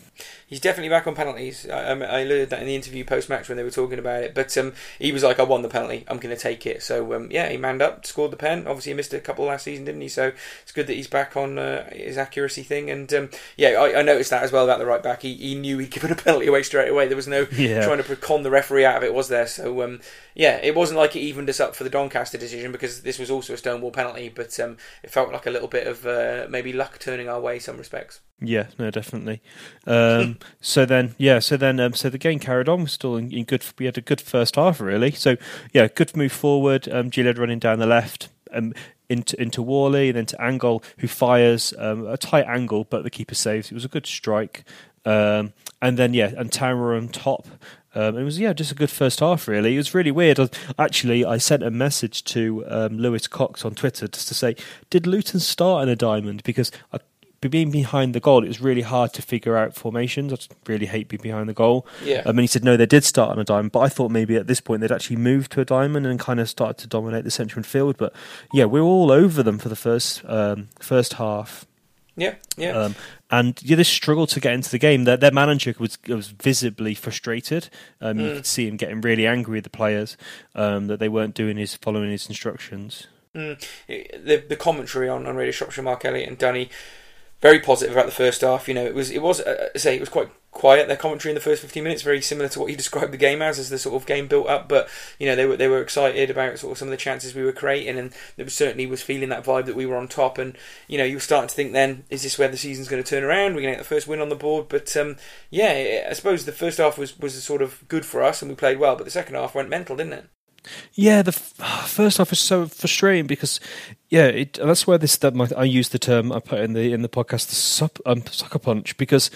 He's definitely back on penalties. I, um, I alluded that in the interview post match when they were talking about it. But um, he was like, "I won the penalty. I'm going to take it." So um, yeah, he manned up, scored the pen. Obviously, he missed a couple last season, didn't he? So it's good that he's back on uh, his accuracy thing. And um, yeah, I, I, noticed that as well about the right back. He, he knew he'd given a penalty away straight away. There was no yeah. trying to con the referee out of it, was there? So um, yeah, it wasn't like it evened us up for the Doncaster decision because this was also a Stonewall penalty. But um, it felt like a little bit of uh, maybe luck turning our way in some respects. Yeah, no, definitely. Um, so then, yeah, so then, um, so the game carried on. We're still in, in, good. We had a good first half, really. So yeah, good move forward. Um, Gilliead running down the left. Um, into into Whalley, and then to Angol, who fires um, a tight angle, but the keeper saves. It was a good strike. Um, and then yeah, and Tower on top. Um, it was yeah, just a good first half. Really, it was really weird. I, actually, I sent a message to um, Lewis Cox on Twitter just to say, did Luton start in a diamond? Because I being behind the goal, it was really hard to figure out formations. I just really hate being behind the goal. Yeah. Um, and he said, no, they did start on a diamond, but I thought maybe at this point they'd actually moved to a diamond and kind of started to dominate the central midfield. But yeah, we were all over them for the first um, first half. Yeah, yeah. Um, and yeah, they struggled to get into the game. Their, their manager was was visibly frustrated. Um, mm. You could see him getting really angry with the players um, that they weren't doing his following his instructions. Mm. The the commentary on, on Radio Shropshire, Mark Elliott and Danny very positive about the first half. You know, it was it was uh, say it was quite quiet. Their commentary in the first fifteen minutes very similar to what you described the game as, as the sort of game built up. But you know, they were they were excited about sort of some of the chances we were creating, and was certainly was feeling that vibe that we were on top. And you know, you were starting to think then, is this where the season's going to turn around? We're going to get the first win on the board. But um, yeah, I suppose the first half was was sort of good for us, and we played well. But the second half went mental, didn't it? Yeah, the f- first half was so frustrating because, yeah, it, that's where this that my, I use the term I put in the in the podcast the sup, um, sucker punch because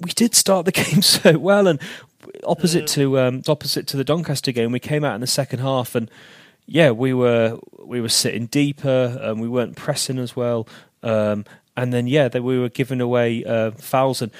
we did start the game so well and opposite mm. to um, opposite to the Doncaster game, we came out in the second half and yeah, we were we were sitting deeper and we weren't pressing as well. Um, and then yeah, that we were giving away uh, fouls and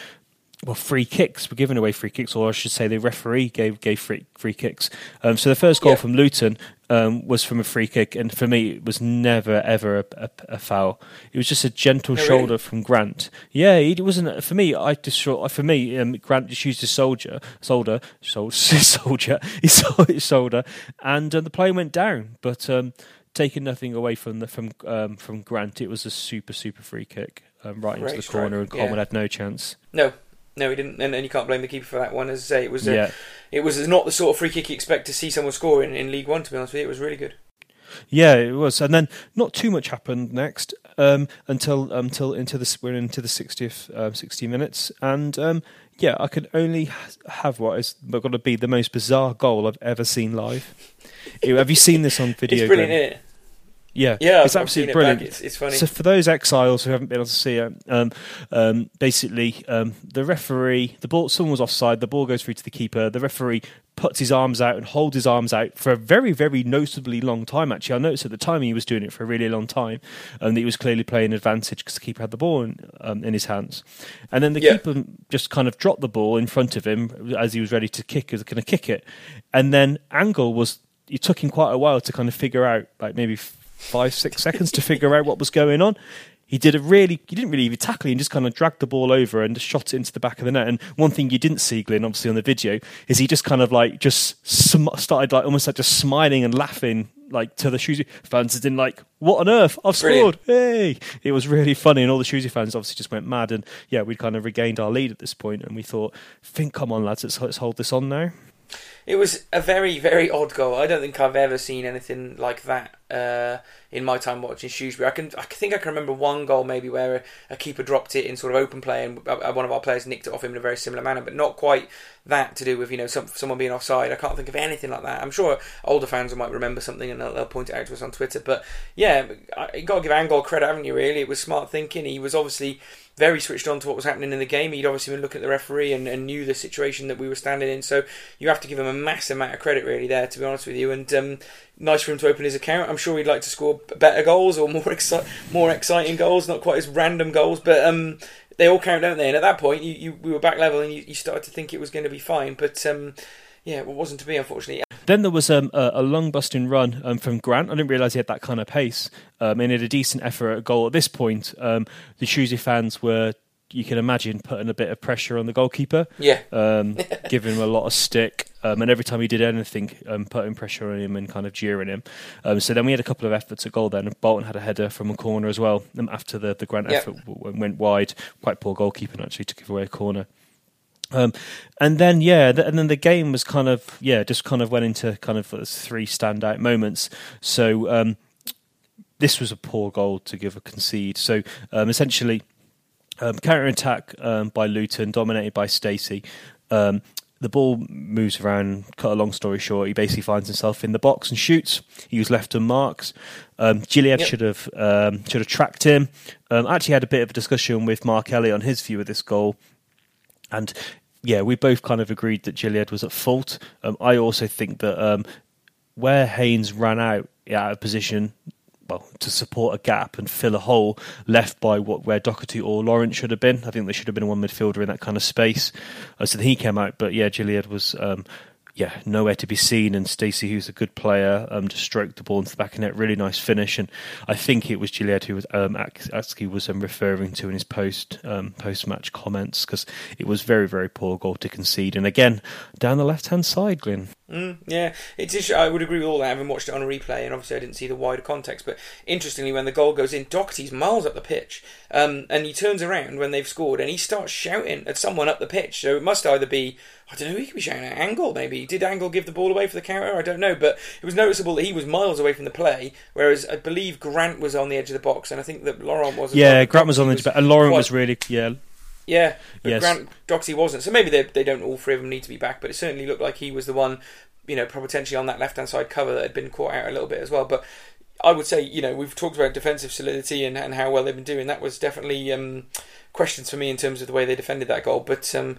well, free kicks. were given away free kicks, or I should say, the referee gave gave free free kicks. Um, so the first goal yeah. from Luton um, was from a free kick, and for me, it was never ever a, a, a foul. It was just a gentle no, shoulder really? from Grant. Yeah, it wasn't for me. I just for me, um, Grant just used his soldier, soldier, soldier, his, his shoulder, and uh, the plane went down. But um, taking nothing away from the from um, from Grant, it was a super super free kick. Um, right Great into the strike. corner, and Coleman yeah. had no chance. No, no, he didn't, and, and, you can't blame the keeper for that one. As I say, it was a, yeah. it was not the sort of free kick you expect to see someone score in, in League One. To be honest with you, it was really good. Yeah, it was, and then not too much happened next um, until until into the we're into the sixtieth um, sixty minutes, and um, yeah, I could only have what is going to be the most bizarre goal I've ever seen live. have you seen this on video? It's brilliant, isn't it? Yeah, yeah, it's absolutely brilliant. It it's, it's, funny. So for those exiles who haven't been able to see it, um, um, basically um, the referee, the ball, someone was offside. The ball goes through to the keeper. The referee puts his arms out and holds his arms out for a very, very noticeably long time. Actually, I noticed at the time he was doing it for a really long time, and he was clearly playing advantage because the keeper had the ball in, um, in his hands. And then the yeah. keeper just kind of dropped the ball in front of him as he was ready to kick, going to kick it, and then Angol was. It took him quite a while to kind of figure out, like maybe five, six seconds to figure out what was going on. He did a really, he didn't really even tackle, he just kind of dragged the ball over and just shot it into the back of the net. And one thing you didn't see, Glyn, obviously on the video, is he just kind of like just sm- started like almost like just smiling and laughing like to the Shrewsbury fans and in like, what on earth? I've Brilliant. scored! Hey! It was really funny, and all the Shrewsbury fans obviously just went mad. And yeah, we'd kind of regained our lead at this point, and we thought, think, come on, lads, let's, let's hold this on now it was a very, very odd goal. I don't think I've ever seen anything like that uh, in my time watching Shrewsbury. I can, I think I can remember one goal maybe where a, a, keeper dropped it in sort of open play and uh, one of our players nicked it off him in a very similar manner, but not quite that to do with you know some, someone being offside. I can't think of anything like that. I'm sure older fans might remember something and they'll, they'll point it out to us on Twitter. But yeah, you got to give Angol credit, haven't you? Really, it was smart thinking. He was obviously very switched on to what was happening in the game. He'd obviously been looking at the referee and, and knew the situation that we were standing in. So you have to give him a massive amount of credit, really, there, to be honest with you. And um, nice for him to open his account. I'm sure he'd like to score better goals or more exci- more exciting goals, not quite as random goals, but um, they all count, don't they? And at that point, you, you we were back level and you, you started to think it was going to be fine. But um, yeah, it wasn't to be, unfortunately. Then there was um, a, a long busting run um, from Grant. I didn't realise he had that kind of pace. Um, and he had a decent effort at goal. At this point, um, the Shrewsbury fans were, you can imagine, putting a bit of pressure on the goalkeeper. Yeah. Um, giving him a lot of stick. Um, and every time he did anything, um, putting pressure on him and kind of jeering him. Um, so then we had a couple of efforts at goal then. And Bolton had a header from a corner as well um, after the, the Grant Yep. effort went wide. Quite poor goalkeeping actually to give away a corner. Um, and then yeah, th- and then the game was kind of yeah, just kind of went into kind of three standout moments. So um, this was a poor goal to give a concede. So um, essentially, um, counter attack um, by Luton, dominated by Stacey. Um, the ball moves around. Cut a long story short, he basically finds himself in the box and shoots. He was left unmarked. Um, Gilliead Yep. should have um, should have tracked him. Um, I actually had a bit of a discussion with Mark Elliott on his view of this goal, and yeah, we both kind of agreed that Gilliead was at fault. Um, I also think that um, where Haynes ran out out of position, well, to support a gap and fill a hole left by what where Docherty or Laurent should have been. I think there should have been one midfielder in that kind of space. Uh, so he came out, but yeah, Gilliead was. Um, yeah, nowhere to be seen. And Stacey, who's a good player, um, just stroked the ball into the back of net. Really nice finish. And I think it was Gilliead who was um, Ak- was um, referring to in his post um, post match comments because it was very very poor goal to concede. And again, down the left hand side, Glyn. Mm, yeah, it's. I would agree with all that. Having watched it on a replay, and obviously I didn't see the wider context. But interestingly, when the goal goes in, Docherty's miles up the pitch, um, and he turns around when they've scored, and he starts shouting at someone up the pitch. So it must either be I don't know. who He could be shouting at Angol. Maybe did Angol give the ball away for the counter? I don't know. But it was noticeable that he was miles away from the play, whereas I believe Grant was on the edge of the box, and I think that Laurent was. as Yeah. Grant was on the Docherty and Laurent was really yeah. yeah, but Yes. Grant Doxy wasn't. So maybe they they don't all three of them need to be back, but it certainly looked like he was the one, you know, potentially on that left hand side cover that had been caught out a little bit as well. But I would say, you know, we've talked about defensive solidity and, and how well they've been doing. That was definitely um, questions for me in terms of the way they defended that goal. But um,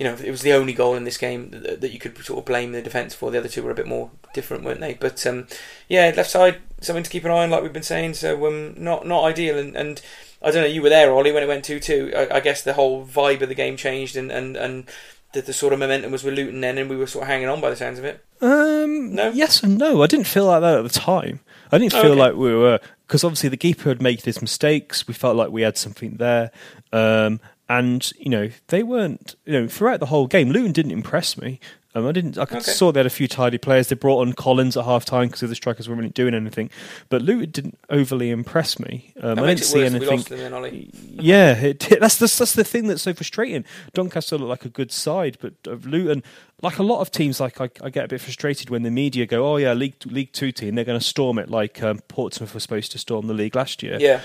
you know, it was the only goal in this game that, that you could sort of blame the defence for. The other two were a bit more different, weren't they? But um, yeah, left side something to keep an eye on, like we've been saying. So um, not not ideal. And, and I don't know, you were there, Ollie, when it went two two. I, I guess the whole vibe of the game changed, and and and the, the sort of momentum was with Luton then, and we were sort of hanging on by the sounds of it. Um, No? Yes and no. I didn't feel like that at the time. I didn't Oh, feel okay. like we were because obviously the keeper had made his mistakes. We felt like we had something there, um, and you know they weren't. You know throughout the whole game, Luton didn't impress me. Um, I didn't. I Okay. saw they had a few tidy players. They brought on Collins at half time because the strikers weren't really doing anything. But Luton didn't overly impress me. Um, I didn't see anything. we lost them then, Yeah, it, that's the that's the thing that's so frustrating. Doncaster look like a good side, but Luton, like a lot of teams, like I, I get a bit frustrated when the media go, "Oh yeah, League League Two team, they're going to storm it," like um, Portsmouth was supposed to storm the league last year. Yeah.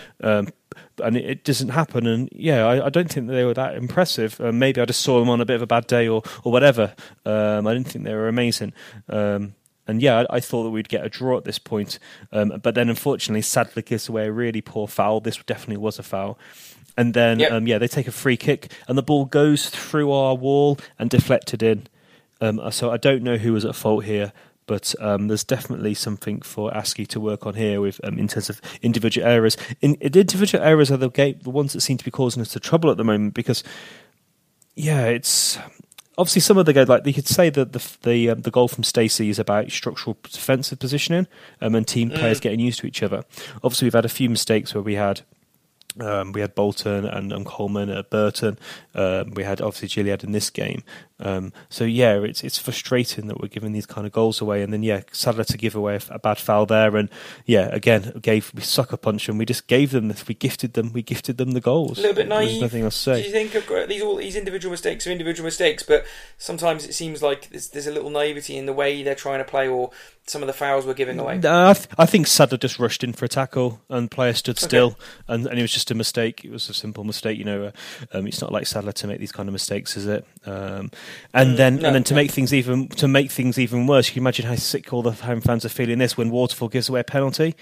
And it, it doesn't happen. And yeah, I, I don't think they were that impressive. Um, maybe I just saw them on a bit of a bad day or or whatever. Um, I didn't think they were amazing. Um, and yeah, I, I thought that we'd get a draw at this point. Um, but then unfortunately, Sadler gives away a really poor foul. This definitely was a foul. And then Yep. um, yeah, they take a free kick, and the ball goes through our wall and deflected in. Um, so I don't know who was at fault here, but um, there's definitely something for Askey to work on here with um, in terms of individual errors. In, individual errors are the game, the ones that seem to be causing us the trouble at the moment because yeah, it's obviously some of the go like you could say that the the um, the goal from Stacey is about structural defensive positioning um, and team players getting used to each other. Obviously, we've had a few mistakes where we had. Um, we had Bolton and, and Coleman at Burton. Um, we had obviously Gilliead in this game. Um, so yeah, it's it's frustrating that we're giving these kind of goals away, and then yeah, Sadler to give away a, a bad foul there, and yeah, again gave we sucker punch, and we just gave them this. We gifted them. We gifted them the goals. A little bit There's naive. nothing else to Do you think these all these individual mistakes are individual mistakes, but sometimes it seems like there's, there's a little naivety in the way they're trying to play, or some of the fouls we're giving away. No, I, th- I think Sadler just rushed in for a tackle and player stood Okay. still, and, and it was just a mistake. It was a simple mistake, you know. Uh, um, it's not like Sadler to make these kind of mistakes, is it? Um, and then no, and then to no. make things even to make things even worse, you can imagine how sick all the home fans are feeling this when Waterfall gives away a penalty.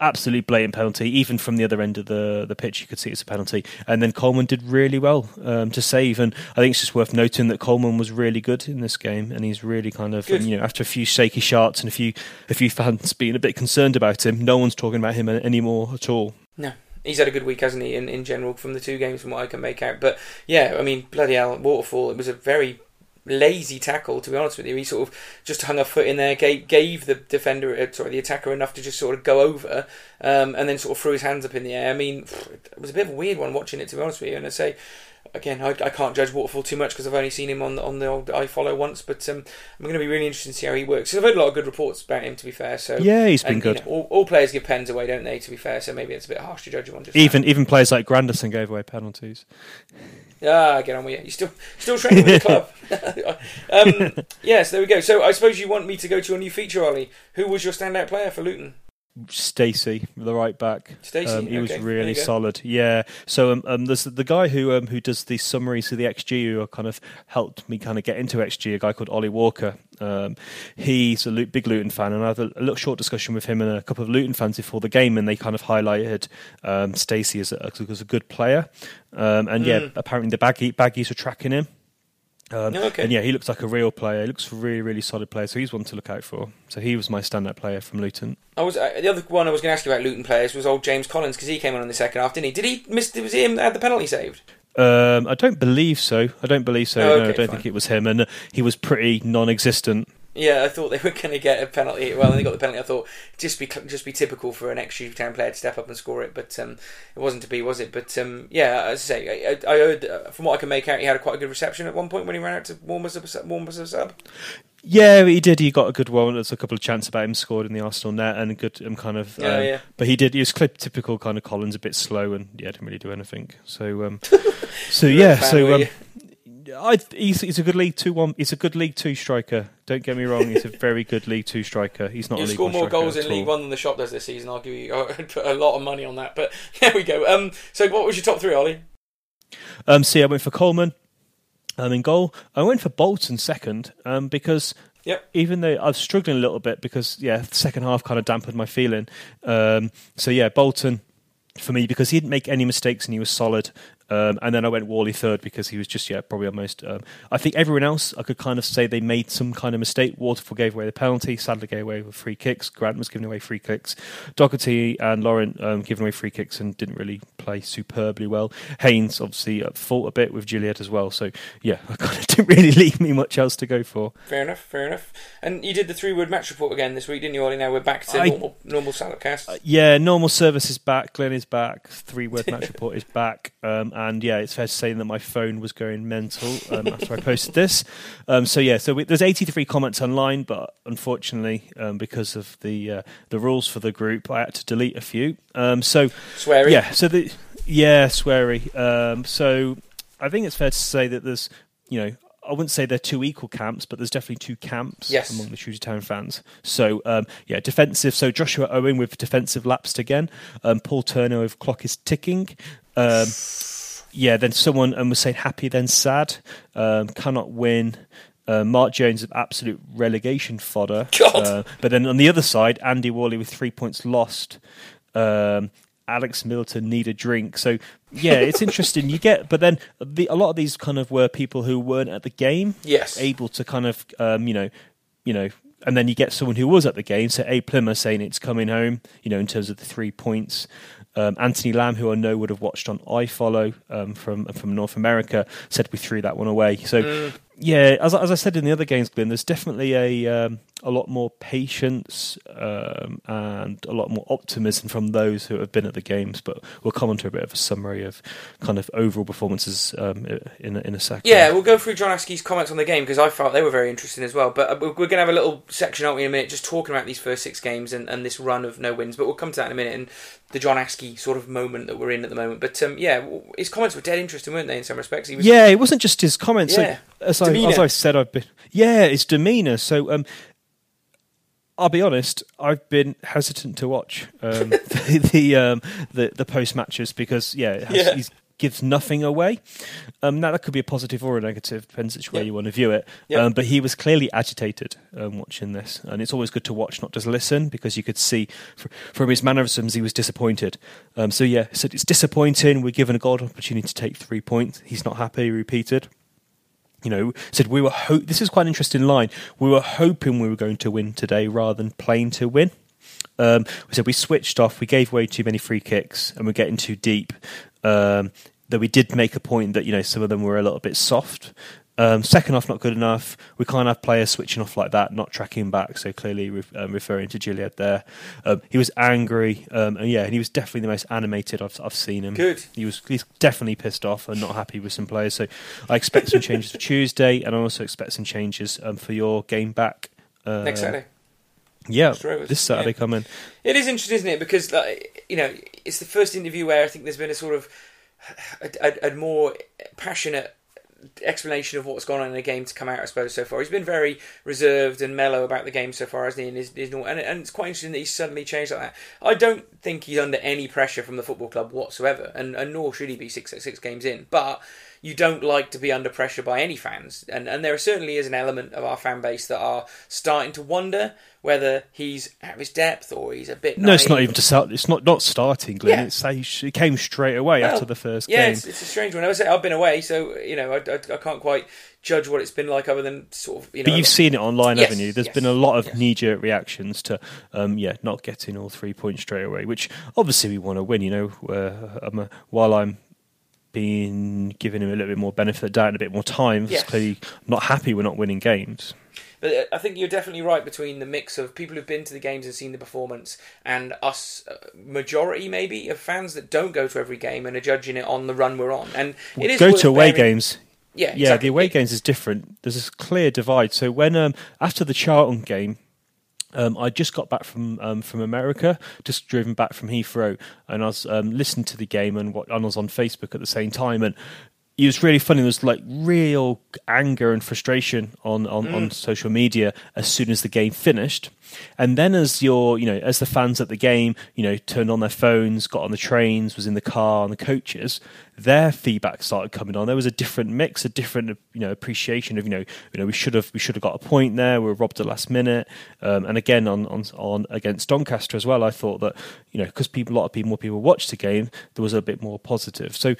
absolutely blatant penalty. Even from the other end of the, the pitch, you could see it's a penalty. And then Coleman did really well um, to save. And I think it's just worth noting that Coleman was really good in this game, and he's really kind of Good. you know after a few shaky shots and a few a few fans being a bit concerned about him, no one's talking about him anymore at all. No. He's had a good week, hasn't he, in, in general, from the two games, from what I can make out. But yeah, I mean, bloody hell, Waterfall, it was a very lazy tackle, to be honest with you. He sort of just hung a foot in there, gave, gave the defender, uh, sorry, the attacker enough to just sort of go over, um, and then sort of threw his hands up in the air. I mean, it was a bit of a weird one watching it, to be honest with you. And I say, again, I, I can't judge Waterfall too much because I've only seen him on the, on the old iFollow once, but um, I'm going to be really interested to see how he works. I've heard a lot of good reports about him, to be fair. So Yeah, he's been and, you good. know, all, all players give pens away, don't they? To be fair, so maybe it's a bit harsh to judge him on just Even even players like Grandison gave away penalties. Ah, get on with it. You still still training with the club. um, yes, there we go. So I suppose you want me to go to a new feature, Ollie. Who was your standout player for Luton? Stacey, the right back. Stacey, um, he was okay, there really solid. Yeah. So um, um, there's the guy who um, who does the summaries of the XG, who kind of helped me kind of get into XG. A guy called Ollie Walker. Um, he's a big Luton fan, and I had a, little short discussion with him and a couple of Luton fans before the game, and they kind of highlighted um, Stacey as a, as a good player. Um, and yeah, Mm. apparently the baggy, baggies were tracking him. Um, Oh, okay. And yeah, he looks like a real player. He looks a really, really solid player. So he's one to look out for. So he was my standout player from Luton. I was uh, the other one I was going to ask you about Luton players was old James Collins because he came on in the second half, didn't he? Did he miss? Was it him that had the penalty saved? Um, I don't believe so. I don't believe so. Oh, no, I don't fine. think it was him, and uh, he was pretty non-existent. Yeah, I thought they were going to get a penalty. Well, when they got the penalty, I thought just be just be typical for an ex Shooter Town player to step up and score it, but um, it wasn't to be, was it? But um, yeah, as I say, I, I heard uh, from what I can make out, he had a quite a good reception at one point when he ran out to warm us a warm us sub. Yeah, he did. He got a good one. There's a couple of chances about him scored in the Arsenal net, and a good um, kind of. Yeah, um, yeah. But he did. He was clip typical kind of Collins, a bit slow, and yeah, didn't really do anything. So, um, so yeah, so um? I he's, he's a good League Two one. He's a good League Two striker. Don't get me wrong. He's a very good League Two striker. He's not You score more goals in League. One than the shop does this season. I'll give you I'd put a lot of money on that. But there we go. Um, so what was your top three, Ollie? Um, see, I went for Coleman um, in goal. I went for Bolton second um, because Yep. even though I was struggling a little bit because yeah, the second half kind of dampened my feeling. Um, so yeah, Bolton for me because he didn't make any mistakes and he was solid. Um, and then I went Whalley third because he was just yeah probably almost. Um, I think everyone else I could kind of say they made some kind of mistake. Waterfall gave away the penalty. Sadler gave away with free kicks. Grant was giving away free kicks. Docherty and Laurent um, giving away free kicks and didn't really play superbly well. Haynes obviously at fault a bit with Gilliead as well. So yeah, I kind of didn't really leave me much else to go for. Fair enough, fair enough. And you did the three word match report again this week, didn't you, Ollie? Now we're back to I- normal normal salad cast. Uh, yeah, normal service is back. Glyn is back. Three word match report is back. Um, and yeah, it's fair to say that my phone was going mental um, after I posted this. Um, so yeah, so we, there's 83 comments online, but unfortunately, um, because of the uh, the rules for the group, I had to delete a few. Um, so Sweary. yeah, so the yeah sweary. Um, so I think it's fair to say that there's you know. I wouldn't say they're two equal camps, but there's definitely two camps Yes. among the Shooter Town fans. So um, yeah, defensive. So Joshua Owen with defensive lapsed again. Um, Paul Turner with clock is ticking. Um, yeah, then someone um, was saying happy, then sad. Um, cannot win. Uh, Mark Jones of absolute relegation fodder. God. Uh, but then on the other side, Andy Worley with three points lost. Um, Alex Milton need a drink. So yeah, it's interesting. You get, but then the, a lot of these kind of were people who weren't at the game, Yes. able to kind of um, you know, you know, and then you get someone who was at the game. So A Plymouth saying it's coming home. You know, in terms of the three points. Um, Anthony Lamb, who I know would have watched on iFollow um, from from North America, said we threw that one away. So Mm. yeah, as, I- as I said in the other games, Glyn, there's definitely a um, a lot more patience um, and a lot more optimism from those who have been at the games. But we'll come on to a bit of a summary of kind of overall performances um, in a, in a second. Yeah, we'll go through John Askey's comments on the game because I felt they were very interesting as well. But uh, we're we're going to have a little section, aren't we, in a minute, just talking about these first six games and, and this run of no wins. But we'll come to that in a minute and the John Askey sort of moment that we're in at the moment. But um, yeah, his comments were dead interesting, weren't they, in some respects? He was, Yeah, it wasn't just his comments. Yeah. So, as, I, as I said, I've been. Yeah, it's demeanour. So, um, I'll be honest. I've been hesitant to watch um, the the, um, the the post matches because yeah, has, Yeah. he's gives nothing away. Um, now that could be a positive or a negative, depends which way you want to view it. Um, but he was clearly agitated um, watching this, and it's always good to watch, not just listen, because you could see fr- from his mannerisms he was disappointed. Um, so yeah, so it's disappointing. We're given a golden opportunity to take three points. He's not happy. He repeated you know, said we were. Ho- this is quite an interesting line. We were hoping we were going to win today rather than playing to win. Um, we said we switched off. We gave away too many free kicks, and we're getting too deep. Um, that we did make a point that you know some of them were a little bit soft. Um, second half not good enough. We can't have players switching off like that, not tracking back. So clearly re- um, referring to Gilead there. Um, he was angry, um, and yeah, and he was definitely the most animated I've, I've seen him. Good. He was he's definitely pissed off and not happy with some players. So I expect some changes for Tuesday, and I also expect some changes um, for your game back uh, Next Saturday. Yeah, this Saturday yeah. coming. It is interesting, isn't it? Because like, you know, it's the first interview where I think there's been a sort of a, a, a more passionate explanation of what's gone on in the game to come out. I suppose so far he's been very reserved and mellow about the game so far, hasn't he? And, his, his, normal- and, and it's quite interesting that he's suddenly changed like that. I don't think he's under any pressure from the football club whatsoever, and, and nor should he be six six games in. But you don't like to be under pressure by any fans, and and there certainly is an element of our fan base that are starting to wonder whether he's out of his depth or he's a bit. No, it's not even to start. It's not not starting, Glyn. Yeah. It's he came straight away Well, after the first yeah, game. it's, it's a strange one. I was I've been away, so you know I, I, I can't quite judge what it's been like other than sort of you know. But you've seen it online, Yes, haven't you? There's yes, been a lot of yes. knee-jerk reactions to, um, yeah, not getting all three points straight away. Which obviously we want to win. You know, uh, um, uh, while I'm being giving him a little bit more benefit of doubt and a bit more time, Yes. clearly I'm not happy we're not winning games. But uh, I think you're definitely right between the mix of people who've been to the games and seen the performance, and us, uh, majority maybe of fans that don't go to every game and are judging it on the run we're on. And it is go to away bearing- games. Yeah, Yeah, exactly. the away It- games is different. There's this clear divide. So when um, after the Charlton game, um, I just got back from um, from America, just driven back from Heathrow, and I was um, listening to the game and what and I was on Facebook at the same time, and it was really funny. There was like real anger and frustration on on, on social media as soon as the game finished, and then as your you know as the fans at the game you know turned on their phones, got on the trains, was in the car, on the coaches, their feedback started coming on. There was a different mix, a different you know appreciation of you know you know we should have we should have got a point there. We were robbed at last minute, um, and again on, on on against Doncaster as well. I thought that you know because people a lot of people more people watched the game, there was a bit more positive. So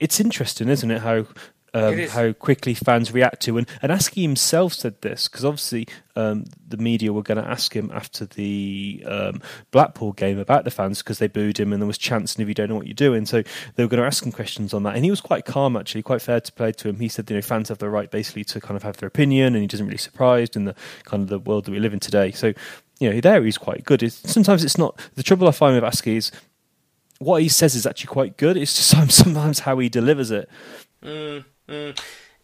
it's interesting, isn't it? How um, It how quickly fans react to and and Askey himself said this because obviously um, the media were going to ask him after the um, Blackpool game about the fans because they booed him and there was chancing if you don't know what you're doing. So they were going to ask him questions on that, and he was quite calm actually, quite fair to play to him. He said, you know, fans have the right basically to kind of have their opinion, and he doesn't really surprised in the kind of the world that we live in today. So you know, there he's quite good. It's, sometimes it's not the trouble I find with Askey is what he says is actually quite good. It's just sometimes how he delivers it. Mm, mm.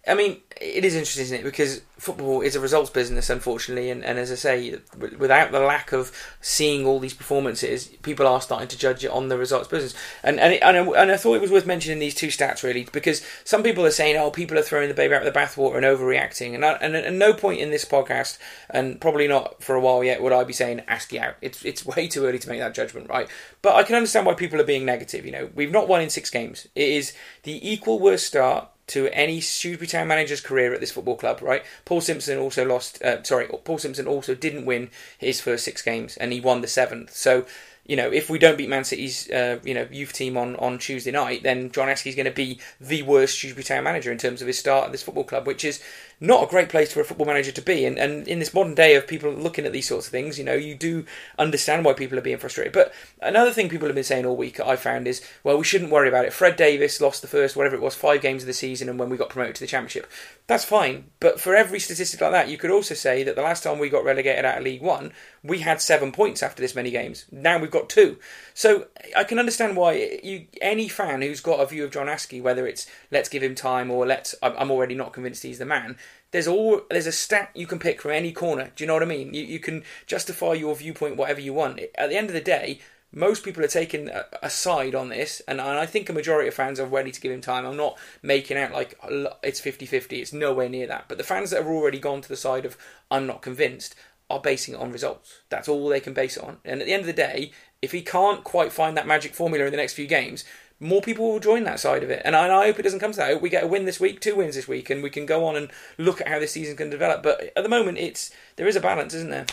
I mean, it is interesting, isn't it? Because football is a results business, unfortunately, and, and as I say, without the lack of seeing all these performances, people are starting to judge it on the results business. And and, it, and, I, and I thought it was worth mentioning these two stats really, because some people are saying, "Oh, people are throwing the baby out with the bathwater and overreacting," and I, and at no point in this podcast, and probably not for a while yet, would I be saying "Askey out." It's it's way too early to make that judgment, right? But I can understand why people are being negative. You know, we've not won in six games. It is the equal worst start to any Shrewsbury Town manager's career at this football club, right? Paul Simpson also lost. Uh, sorry, Paul Simpson also didn't win his first six games, and he won the seventh. So, you know, if we don't beat Man City's, uh, you know, youth team on, on Tuesday night, then John Askey's going to be the worst Shrewsbury Town manager in terms of his start at this football club, which is not a great place for a football manager to be. And, and in this modern day of people looking at these sorts of things, you know, you do understand why people are being frustrated. But another thing people have been saying all week, I found, is, well, we shouldn't worry about it. Fred Davies lost the first, whatever it was, five games of the season, and when we got promoted to the Championship. That's fine. But for every statistic like that, you could also say that the last time we got relegated out of League One, we had seven points after this many games. Now we've got two. So I can understand why you any fan who's got a view of John Askey, whether it's let's give him time or let's I'm already not convinced he's the man. There's all there's a stat you can pick from any corner. Do you know what I mean? You you can justify your viewpoint whatever you want. At the end of the day, most people are taking a, side on this, and, and I think a majority of fans are ready to give him time. I'm not making out like it's 50 50, it's nowhere near that. But the fans that have already gone to the side of I'm not convinced are basing it on results. That's all they can base it on. And at the end of the day, if he can't quite find that magic formula in the next few games, more people will join that side of it. And I, and I hope it doesn't come to that. I hope we get a win this week, two wins this week, and we can go on and look at how this season can develop. But at the moment, it's there is a balance, isn't there?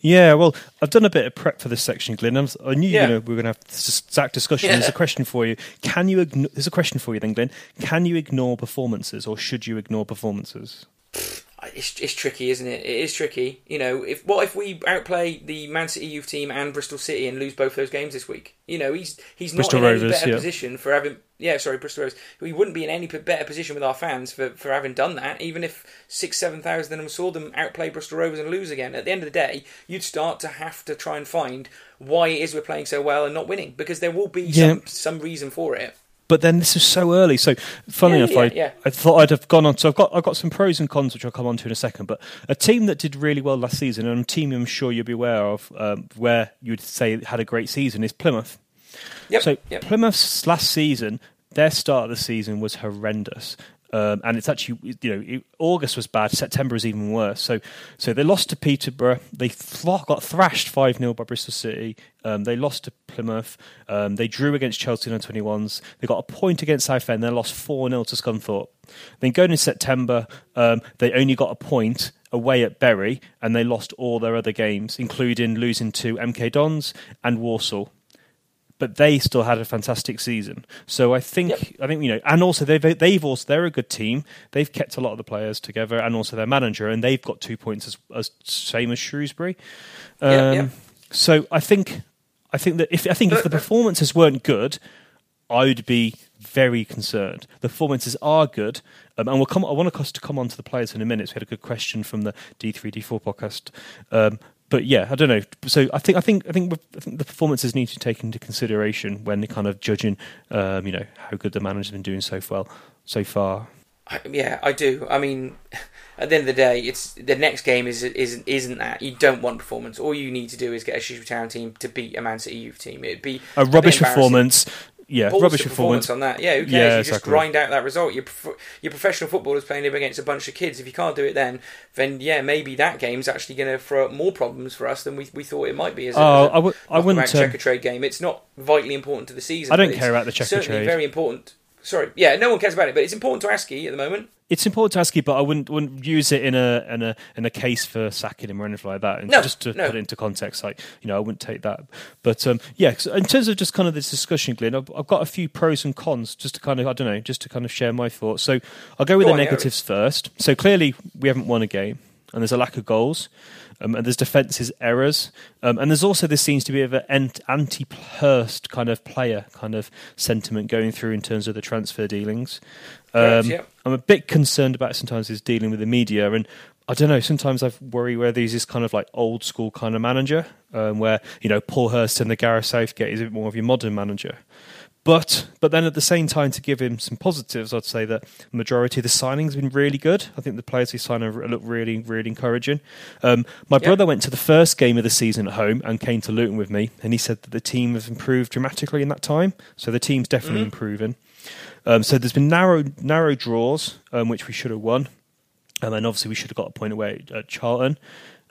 Yeah, well, I've done a bit of prep for this section, Glyn. I'm, knew Yeah. you know, we were going to have this exact discussion. There's a question for you. Can you? Igno- there's a question for you then, Glyn. Can you ignore performances, or should you ignore performances? It's, it's tricky, isn't it? It is tricky. You know, if what if we outplay the Man City youth team and Bristol City and lose both those games this week? You know, he's he's not Bristol in any better yeah. position for having. Yeah, sorry, Bristol Rovers. We wouldn't be in any better position with our fans for, for having done that. Even if six, seven thousand of them saw them outplay Bristol Rovers and lose again. At the end of the day, you'd start to have to try and find why it is we're playing so well and not winning because there will be Yeah. some some reason for it. But then this is so early. So, funnily Yeah, enough, yeah, I, yeah. I thought I'd have gone on. So I've got I've got some pros and cons, which I'll come on to in a second. But a team that did really well last season, and a team I'm sure you'll be aware of, um, where you'd say had a great season, is Plymouth. Yep. So yep. Plymouth's last season, their start of the season was horrendous. Um, and it's actually, you know, it, August was bad. September was even worse. So, so they lost to Peterborough. They th- got thrashed five 0 by Bristol City. Um, they lost to Plymouth. Um, they drew against Chelsea twenty ones. They got a point against Southend. They lost four 0 to Scunthorpe. Then going in September, um, they only got a point away at Bury, and they lost all their other games, including losing to MK Dons and Walsall but they still had a fantastic season. So I think Yep. I think you know, and also they've they've also they're a good team. They've kept a lot of the players together, and also their manager, and they've got two points as, as same as Shrewsbury. Um, Yep, yep. So I think I think that if I think if the performances weren't good, I would be very concerned. The performances are good, um, and we'll come. I want us to come on to the players in a minute. So we had a good question from the D three D four podcast. Um, but yeah, I don't know. So I think I think I think I think the performances need to take into consideration when they kind of judging, um, you know, how good the manager's been doing so far. So far, I, yeah, I do. I mean, at the end of the day, it's the next game is isn't isn't that you don't want performance. All you need to do is get a Shrewsbury Town team to beat a Man City youth team. It'd be a bit rubbish performance. Yeah, rubbish performance. on that. Yeah, who cares? Yeah, you just grind out that result. Your your professional footballers playing against a bunch of kids. If you can't do it then, then yeah, maybe that game's actually going to throw up more problems for us than we, we thought it might be. As a, Oh, as a I would- I wouldn't, um, trade game. It's not vitally important to the season. I don't care about the checker certainly. Very important. Sorry, yeah, no one cares about it, but it's important to Askey at the moment. It's important to Askey, but I wouldn't wouldn't use it in a in a in a case for sacking him or anything like that. And No, just to no. put it into context, like you know, I wouldn't take that. But um, yeah, so in terms of just kind of this discussion, Glyn, I've, I've got a few pros and cons just to kind of I don't know, just to kind of share my thoughts. So I'll go with Go the on, negatives first. So clearly, we haven't won a game, and there's a lack of goals. Um, and there's defences errors, um, and there's also this seems to be of an anti-Hurst kind of player kind of sentiment going through in terms of the transfer dealings. Um, yeah. I'm a bit concerned about sometimes his dealing with the media, and I don't know. Sometimes I worry whether he's this kind of like old school kind of manager, um, where you know Paul Hurst and the Gareth Southgate is a bit more of your modern manager. But but then at the same time, to give him some positives, I'd say that the majority of the signings have been really good. I think the players he signed look really really encouraging. Um, my Yeah. brother went to the first game of the season at home and came to Luton with me, and he said that the team has improved dramatically in that time. So the team's definitely Mm-hmm. improving. Um, so there's been narrow narrow draws, um, which we should have won, and then obviously we should have got a point away at Charlton.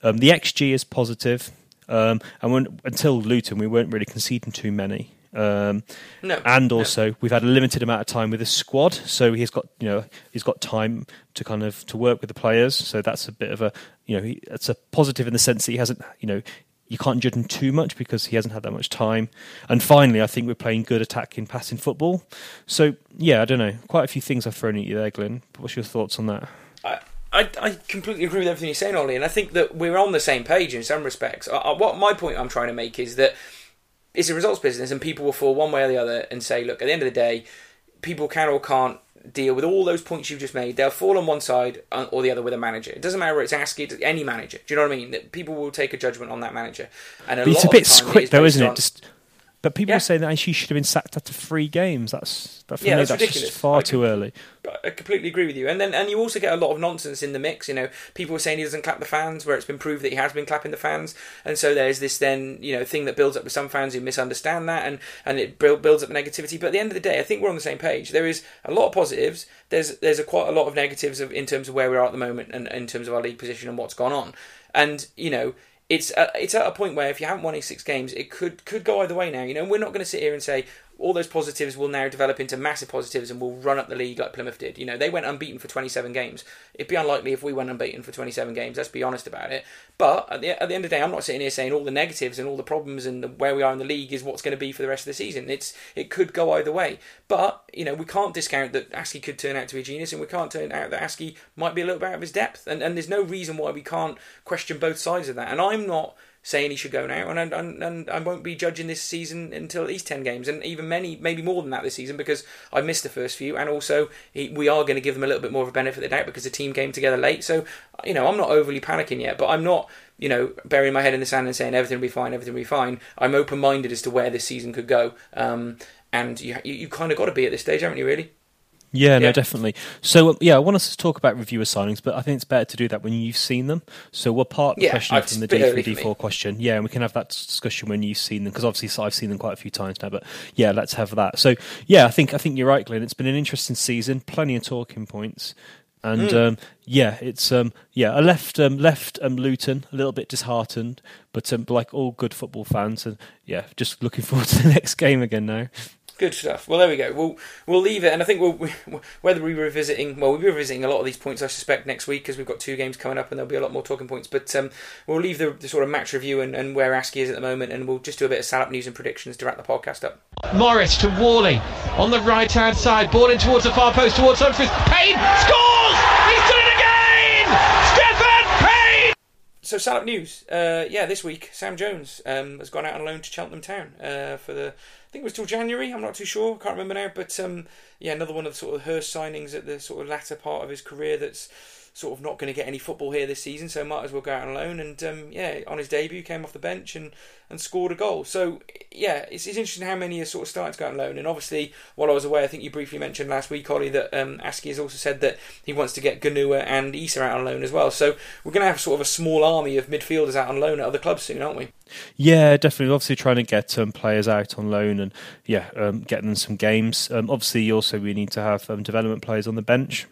Um, the XG is positive, um, and when, until Luton, we weren't really conceding too many. Um, No, and no. also we've had a limited amount of time with the squad, so he's got you know he's got time to kind of to work with the players. So that's a bit of a you know he, it's a positive in the sense that he hasn't you know you can't judge him too much because he hasn't had that much time. And finally, I think we're playing good attacking, passing football. So yeah, I don't know, quite a few things I've thrown at you there, Glyn. What's your thoughts on that? I, I, I completely agree with everything you're saying, Ollie, and I think that we're on the same page in some respects. I, I, what my point I'm trying to make is that it's a results business, and people will fall one way or the other and say, look, at the end of the day, people can or can't deal with all those points you've just made. They'll fall on one side uh, or the other with a manager. It doesn't matter. It's Askey, it's any manager. Do you know what I mean? That people will take a judgment on that manager, and a it's a bit of quick though, isn't it? Just, but people Yeah. are saying that she should have been sacked after three games. That's that for Yeah, me. that's That's, ridiculous. far I too early. I completely agree with you. And then and you also get a lot of nonsense in the mix. You know, people are saying he doesn't clap the fans, where it's been proved that he has been clapping the fans. And so there's this then you know thing that builds up with some fans who misunderstand that, and and it build, builds up negativity. But at the end of the day, I think we're on the same page. There is a lot of positives. There's there's a quite a lot of negatives of, in terms of where we are at the moment and in terms of our league position and what's gone on. And you know. It's at, it's at a point where if you haven't won any six games, it could could go either way now. You know, we're not going to sit here and say, all those positives will now develop into massive positives and will run up the league like Plymouth did. You know, they went unbeaten for 27 games. It'd be unlikely if we went unbeaten for 27 games. Let's be honest about it. But at the, at the end of the day, I'm not sitting here saying all the negatives and all the problems and the, where we are in the league is what's going to be for the rest of the season. It's it could go either way. But you know, we can't discount that Askey could turn out to be a genius, and we can't turn out that Askey might be a little bit out of his depth. And and there's no reason why we can't question both sides of that. And I'm not saying he should go now, and, and and I won't be judging this season until at least ten games, and even many, maybe more than that this season because I missed the first few, and also he, we are going to give them a little bit more of a benefit of the doubt because the team came together late. So you know, I'm not overly panicking yet, but I'm not you know burying my head in the sand and saying everything will be fine, everything will be fine. I'm open minded as to where this season could go, um, and you you, you kind of got to be at this stage, haven't you? Really. Yeah, no, definitely. So, um, yeah, I want us to talk about reviewer signings, but I think it's better to do that when you've seen them. So, we'll part the Yeah, question I've- from the it's a bit early D3, for me. D4 question. Yeah, and we can have that discussion when you've seen them, because obviously so I've seen them quite a few times now. But yeah, let's have that. So, yeah, I think I think you're right, Glyn. It's been an interesting season, plenty of talking points. And Hmm. um, yeah, it's um, yeah. I left um, left um, Luton a little bit disheartened, but um, like all good football fans, and yeah, just looking forward to the next game again now. Good stuff. Well, there we go. We'll we'll leave it, and I think we'll, we, whether we were revisiting, well, we'll be revisiting a lot of these points, I suspect, next week because we've got two games coming up, and there'll be a lot more talking points. But um, we'll leave the, the sort of match review and, and where Askey is at the moment, and we'll just do a bit of Salop news and predictions to wrap the podcast up. Morris to Whalley on the right hand side, ball in towards the far post, towards Humphries. Payne scores! He's done it again! Stefan Payne! So Salop news, uh, yeah, this week Sam Jones um, has gone out on loan to Cheltenham Town uh, for the, think it was till January. I'm not too sure, can't remember now. But um, yeah, another one of the sort of Hurst signings at the sort of latter part of his career that's sort of not going to get any football here this season, so might as well go out on loan. And um, yeah, on his debut, came off the bench and, and scored a goal. So yeah, it's, it's interesting how many are sort of starting to go out on loan. And obviously, while I was away, I think you briefly mentioned last week, Ollie, that um, Askey has also said that he wants to get Ganua and Issa out on loan as well. So we're going to have sort of a small army of midfielders out on loan at other clubs soon, aren't we? Yeah, definitely. Obviously, trying to get um, players out on loan and yeah, um, getting them some games. Um, obviously, also we need to have um, development players on the bench.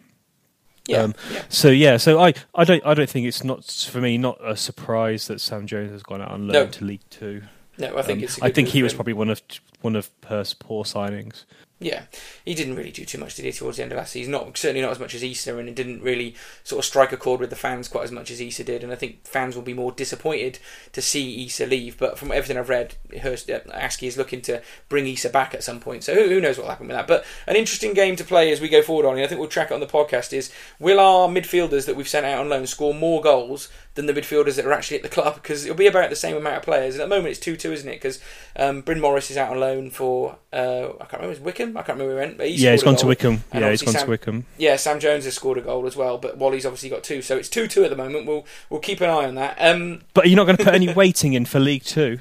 Yeah, Um, yeah. So yeah, so I, I don't I don't think it's not for me not a surprise that Sam Jones has gone out and learned No. to League Two. No, I think Um, it's. A I think he was probably one of one of Perth's poor signings. Yeah, he didn't really do too much, did he, towards the end of last season? Not certainly not as much as Issa, and it didn't really sort of strike a chord with the fans quite as much as Issa did. And I think fans will be more disappointed to see Issa leave. But from everything I've read, Hurst, uh, Askey is looking to bring Issa back at some point. So who, who knows what will happen with that? But an interesting game to play as we go forward on. And I think we'll track it on the podcast. Is will our midfielders that we've sent out on loan score more goals than the midfielders that are actually at the club? Because it'll be about the same amount of players. And at the moment, it's two two, isn't it? Because um, Bryn Morris is out on loan for uh, I can't remember, it was Wycombe. I can't remember where he went. But he yeah, he's gone to. Wycombe. And Yeah, he's gone Sam- to Wycombe. Yeah, Sam Jones has scored a goal as well, but Whalley's obviously got two, so it's two two at the moment. We'll we'll keep an eye on that. Um, But you're not going to put any weighting in for League Two.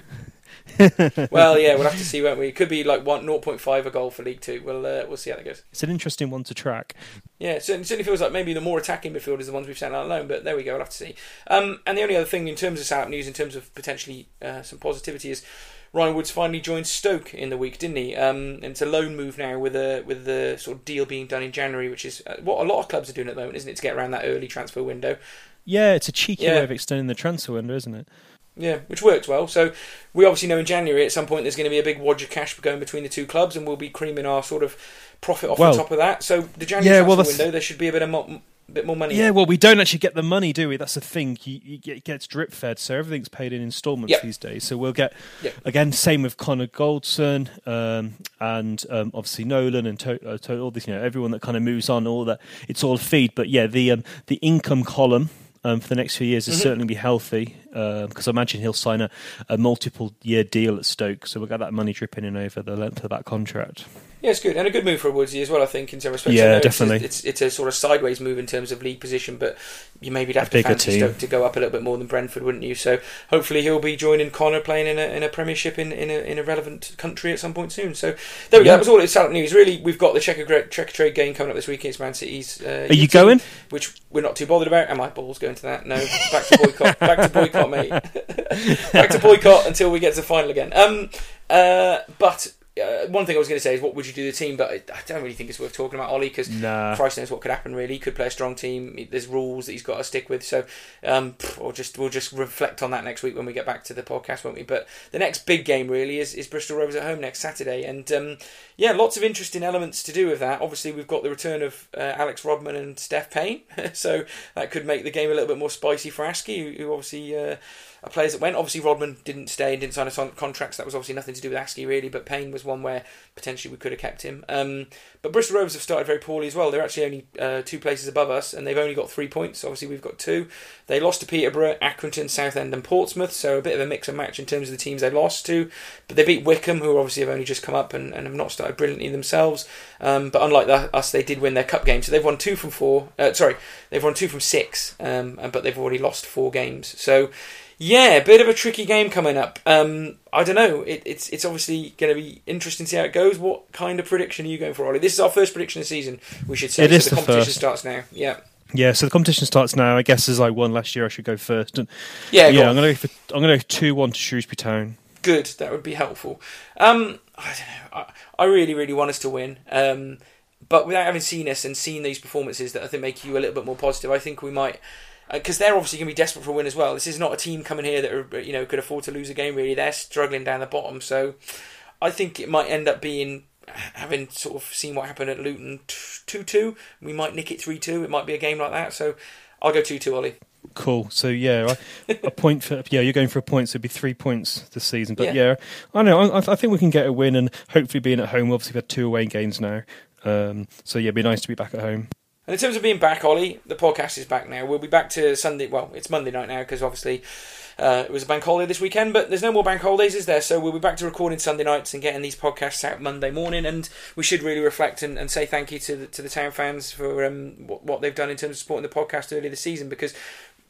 well, yeah, we'll have to see, won't we? It could be like one 0.5 a goal for League Two. We'll uh, we'll see how that goes. It's an interesting one to track. Yeah, it certainly, certainly feels like maybe the more attacking midfielders the ones we've sent out alone, but there we go, we'll have to see. Um, and the only other thing in terms of South news, in terms of potentially uh, some positivity, is Ryan Woods finally joined Stoke in the week, didn't he? Um, and it's a loan move now with a with the sort of deal being done in January, which is uh, what a lot of clubs are doing at the moment, isn't it? To get around that early transfer window. Yeah, it's a cheeky Yeah. way of extending the transfer window, isn't it? Yeah, which works well. So we obviously know in January at some point there's going to be a big wad of cash going between the two clubs, and we'll be creaming our sort of profit off Well- the top of that. So the January Yeah, transfer that's- window, there should be a bit of mo- bit more money. Yeah, well, we don't actually get the money, do we? That's the thing. You, you get, it gets drip fed, so everything's paid in instalments Yep. these days. So we'll get Yep. again, same with Connor Goldson um, and um, obviously Nolan and to, uh, to, all this. You know, everyone that kind of moves on, all that. It's all feed, but yeah, the um, the income column. Um, for the next few years, is Mm-hmm. certainly be healthy because I imagine he'll sign a, a multiple year deal at Stoke, so we'll get that money dripping in over the length of that contract. Yeah, it's good and a good move for Woodsy as well. I think in some respects. Yeah, know it's- definitely. It's, it's a sort of sideways move in terms of league position, but you maybe have to bigger fancy team. Stoke to go up a little bit more than Brentford, wouldn't you? So hopefully he'll be joining Connor playing in a in a Premiership in in a, in a relevant country at some point soon. So there we go. That was all it's Salop news. Really, we've got the Checker Checkatrade game coming up this week against Man City's. Uh, Are you team, going? Which we're not too bothered about. And my balls going to that. No, back to boycott. back to boycott, mate. back to boycott until we get to the final again. Um, uh, but uh, one thing I was going to say is what would you do the team, but I, I don't really think it's worth talking about Ollie because Nah. Christ knows what could happen. Really, he could play a strong team. There's rules that he's got to stick with. So, um, we'll just we'll just reflect on that next week when we get back to the podcast, won't we? But the next big game really is, is Bristol Rovers at home next Saturday, and um, yeah, lots of interesting elements to do with that. Obviously, we've got the return of uh, Alex Rodman and Steph Payne, so that could make the game a little bit more spicy for Askey, who, who obviously. Uh, are players that went. Obviously, Rodman didn't stay and didn't sign a son- contract. So that was obviously nothing to do with Askey, really. But Payne was one where potentially we could have kept him. Um, but Bristol Rovers have started very poorly as well. They're actually only uh, two places above us, and they've only got three points. Obviously, we've got two. They lost to Peterborough, Accrington, Southend, and Portsmouth. So a bit of a mix and match in terms of the teams they lost to. But they beat Wycombe, who obviously have only just come up and, and have not started brilliantly themselves. Um, but unlike that, us, they did win their cup game. So they've won two from four. Uh, sorry, they've won two from six. Um, but they've already lost four games. So yeah, a bit of a tricky game coming up. Um, I don't know. It, it's it's obviously going to be interesting to see how it goes. What kind of prediction are you going for, Ollie? This is our first prediction of the season. We should say It so is the the competition first. starts now. Yeah, Yeah, so the competition starts now. I guess as I won last year, I should go first. And yeah, yeah, on. I'm gonna go for, I'm gonna go two one to Shrewsbury Town. good. That would be helpful. Um, I don't know. I, I really, really want us to win. Um, but without having seen us and seen these performances that I think make you a little bit more positive, I think we might. Because they're obviously going to be desperate for a win as well. This is not a team coming here that are, you know could afford to lose a game. Really, they're struggling down the bottom. So, I think it might end up being having sort of seen what happened at Luton two two. We might nick it three two. It might be a game like that. So, I'll go two two, Ollie. Cool. So yeah, I, a point for yeah. You're going for a point, so it'd be three points this season. But Yeah. yeah, I know. I, I think we can get a win, and hopefully being at home. Obviously, we've had two away games now. Um, so yeah, it'd be nice to be back at home. And in terms of being back, Ollie, the podcast is back now. We'll be back to Sunday. Well, it's Monday night now because obviously uh, it was a bank holiday this weekend, but there's no more bank holidays, is there? So we'll be back to recording Sunday nights and getting these podcasts out Monday morning. And we should really reflect and, and say thank you to the, to the town fans for um, what, what they've done in terms of supporting the podcast earlier this season because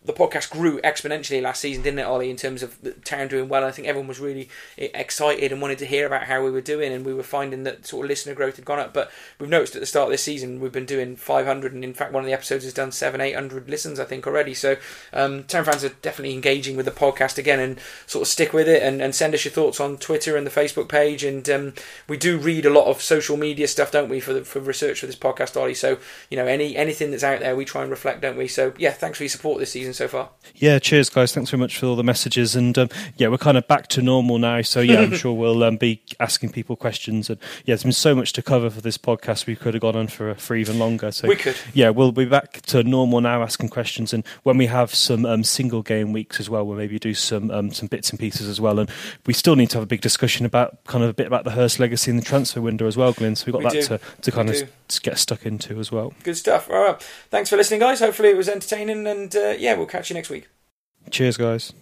the podcast grew exponentially last season, didn't it, Ollie? In terms of the town doing well, I think everyone was really e, excited and wanted to hear about how we were doing, and we were finding that sort of listener growth had gone up. But we've noticed at the start of this season, we've been doing 500, and in fact, one of the episodes has done seven, eight hundred listens, I think, already. So um, town fans are definitely engaging with the podcast again, and sort of stick with it, and, and send us your thoughts on Twitter and the Facebook page. And um, we do read a lot of social media stuff, don't we, for the, for research for this podcast, Ollie? So you know, any anything that's out there, we try and reflect, don't we? So yeah, thanks for your support this season so far. Yeah, cheers, guys. Thanks very much for all the messages. And um, yeah, we're kind of back to normal now. So yeah, I'm sure we'll um, be asking people questions. And yeah, there's been so much to cover for this podcast. We could have gone on for for even longer. So We could. Yeah, we'll be back to normal now, asking questions. And when we have some um, single game weeks as well, we'll maybe do some um, some bits and pieces as well. And we still need to have a big discussion about kind of a bit about the Hurst legacy in the transfer window as well, Glenn. So we've got We that do. to to kind We of do. get stuck into as well. Good stuff. All right. Thanks for listening, guys. Hopefully it was entertaining, and uh, yeah, we'll catch you next week. Cheers, guys.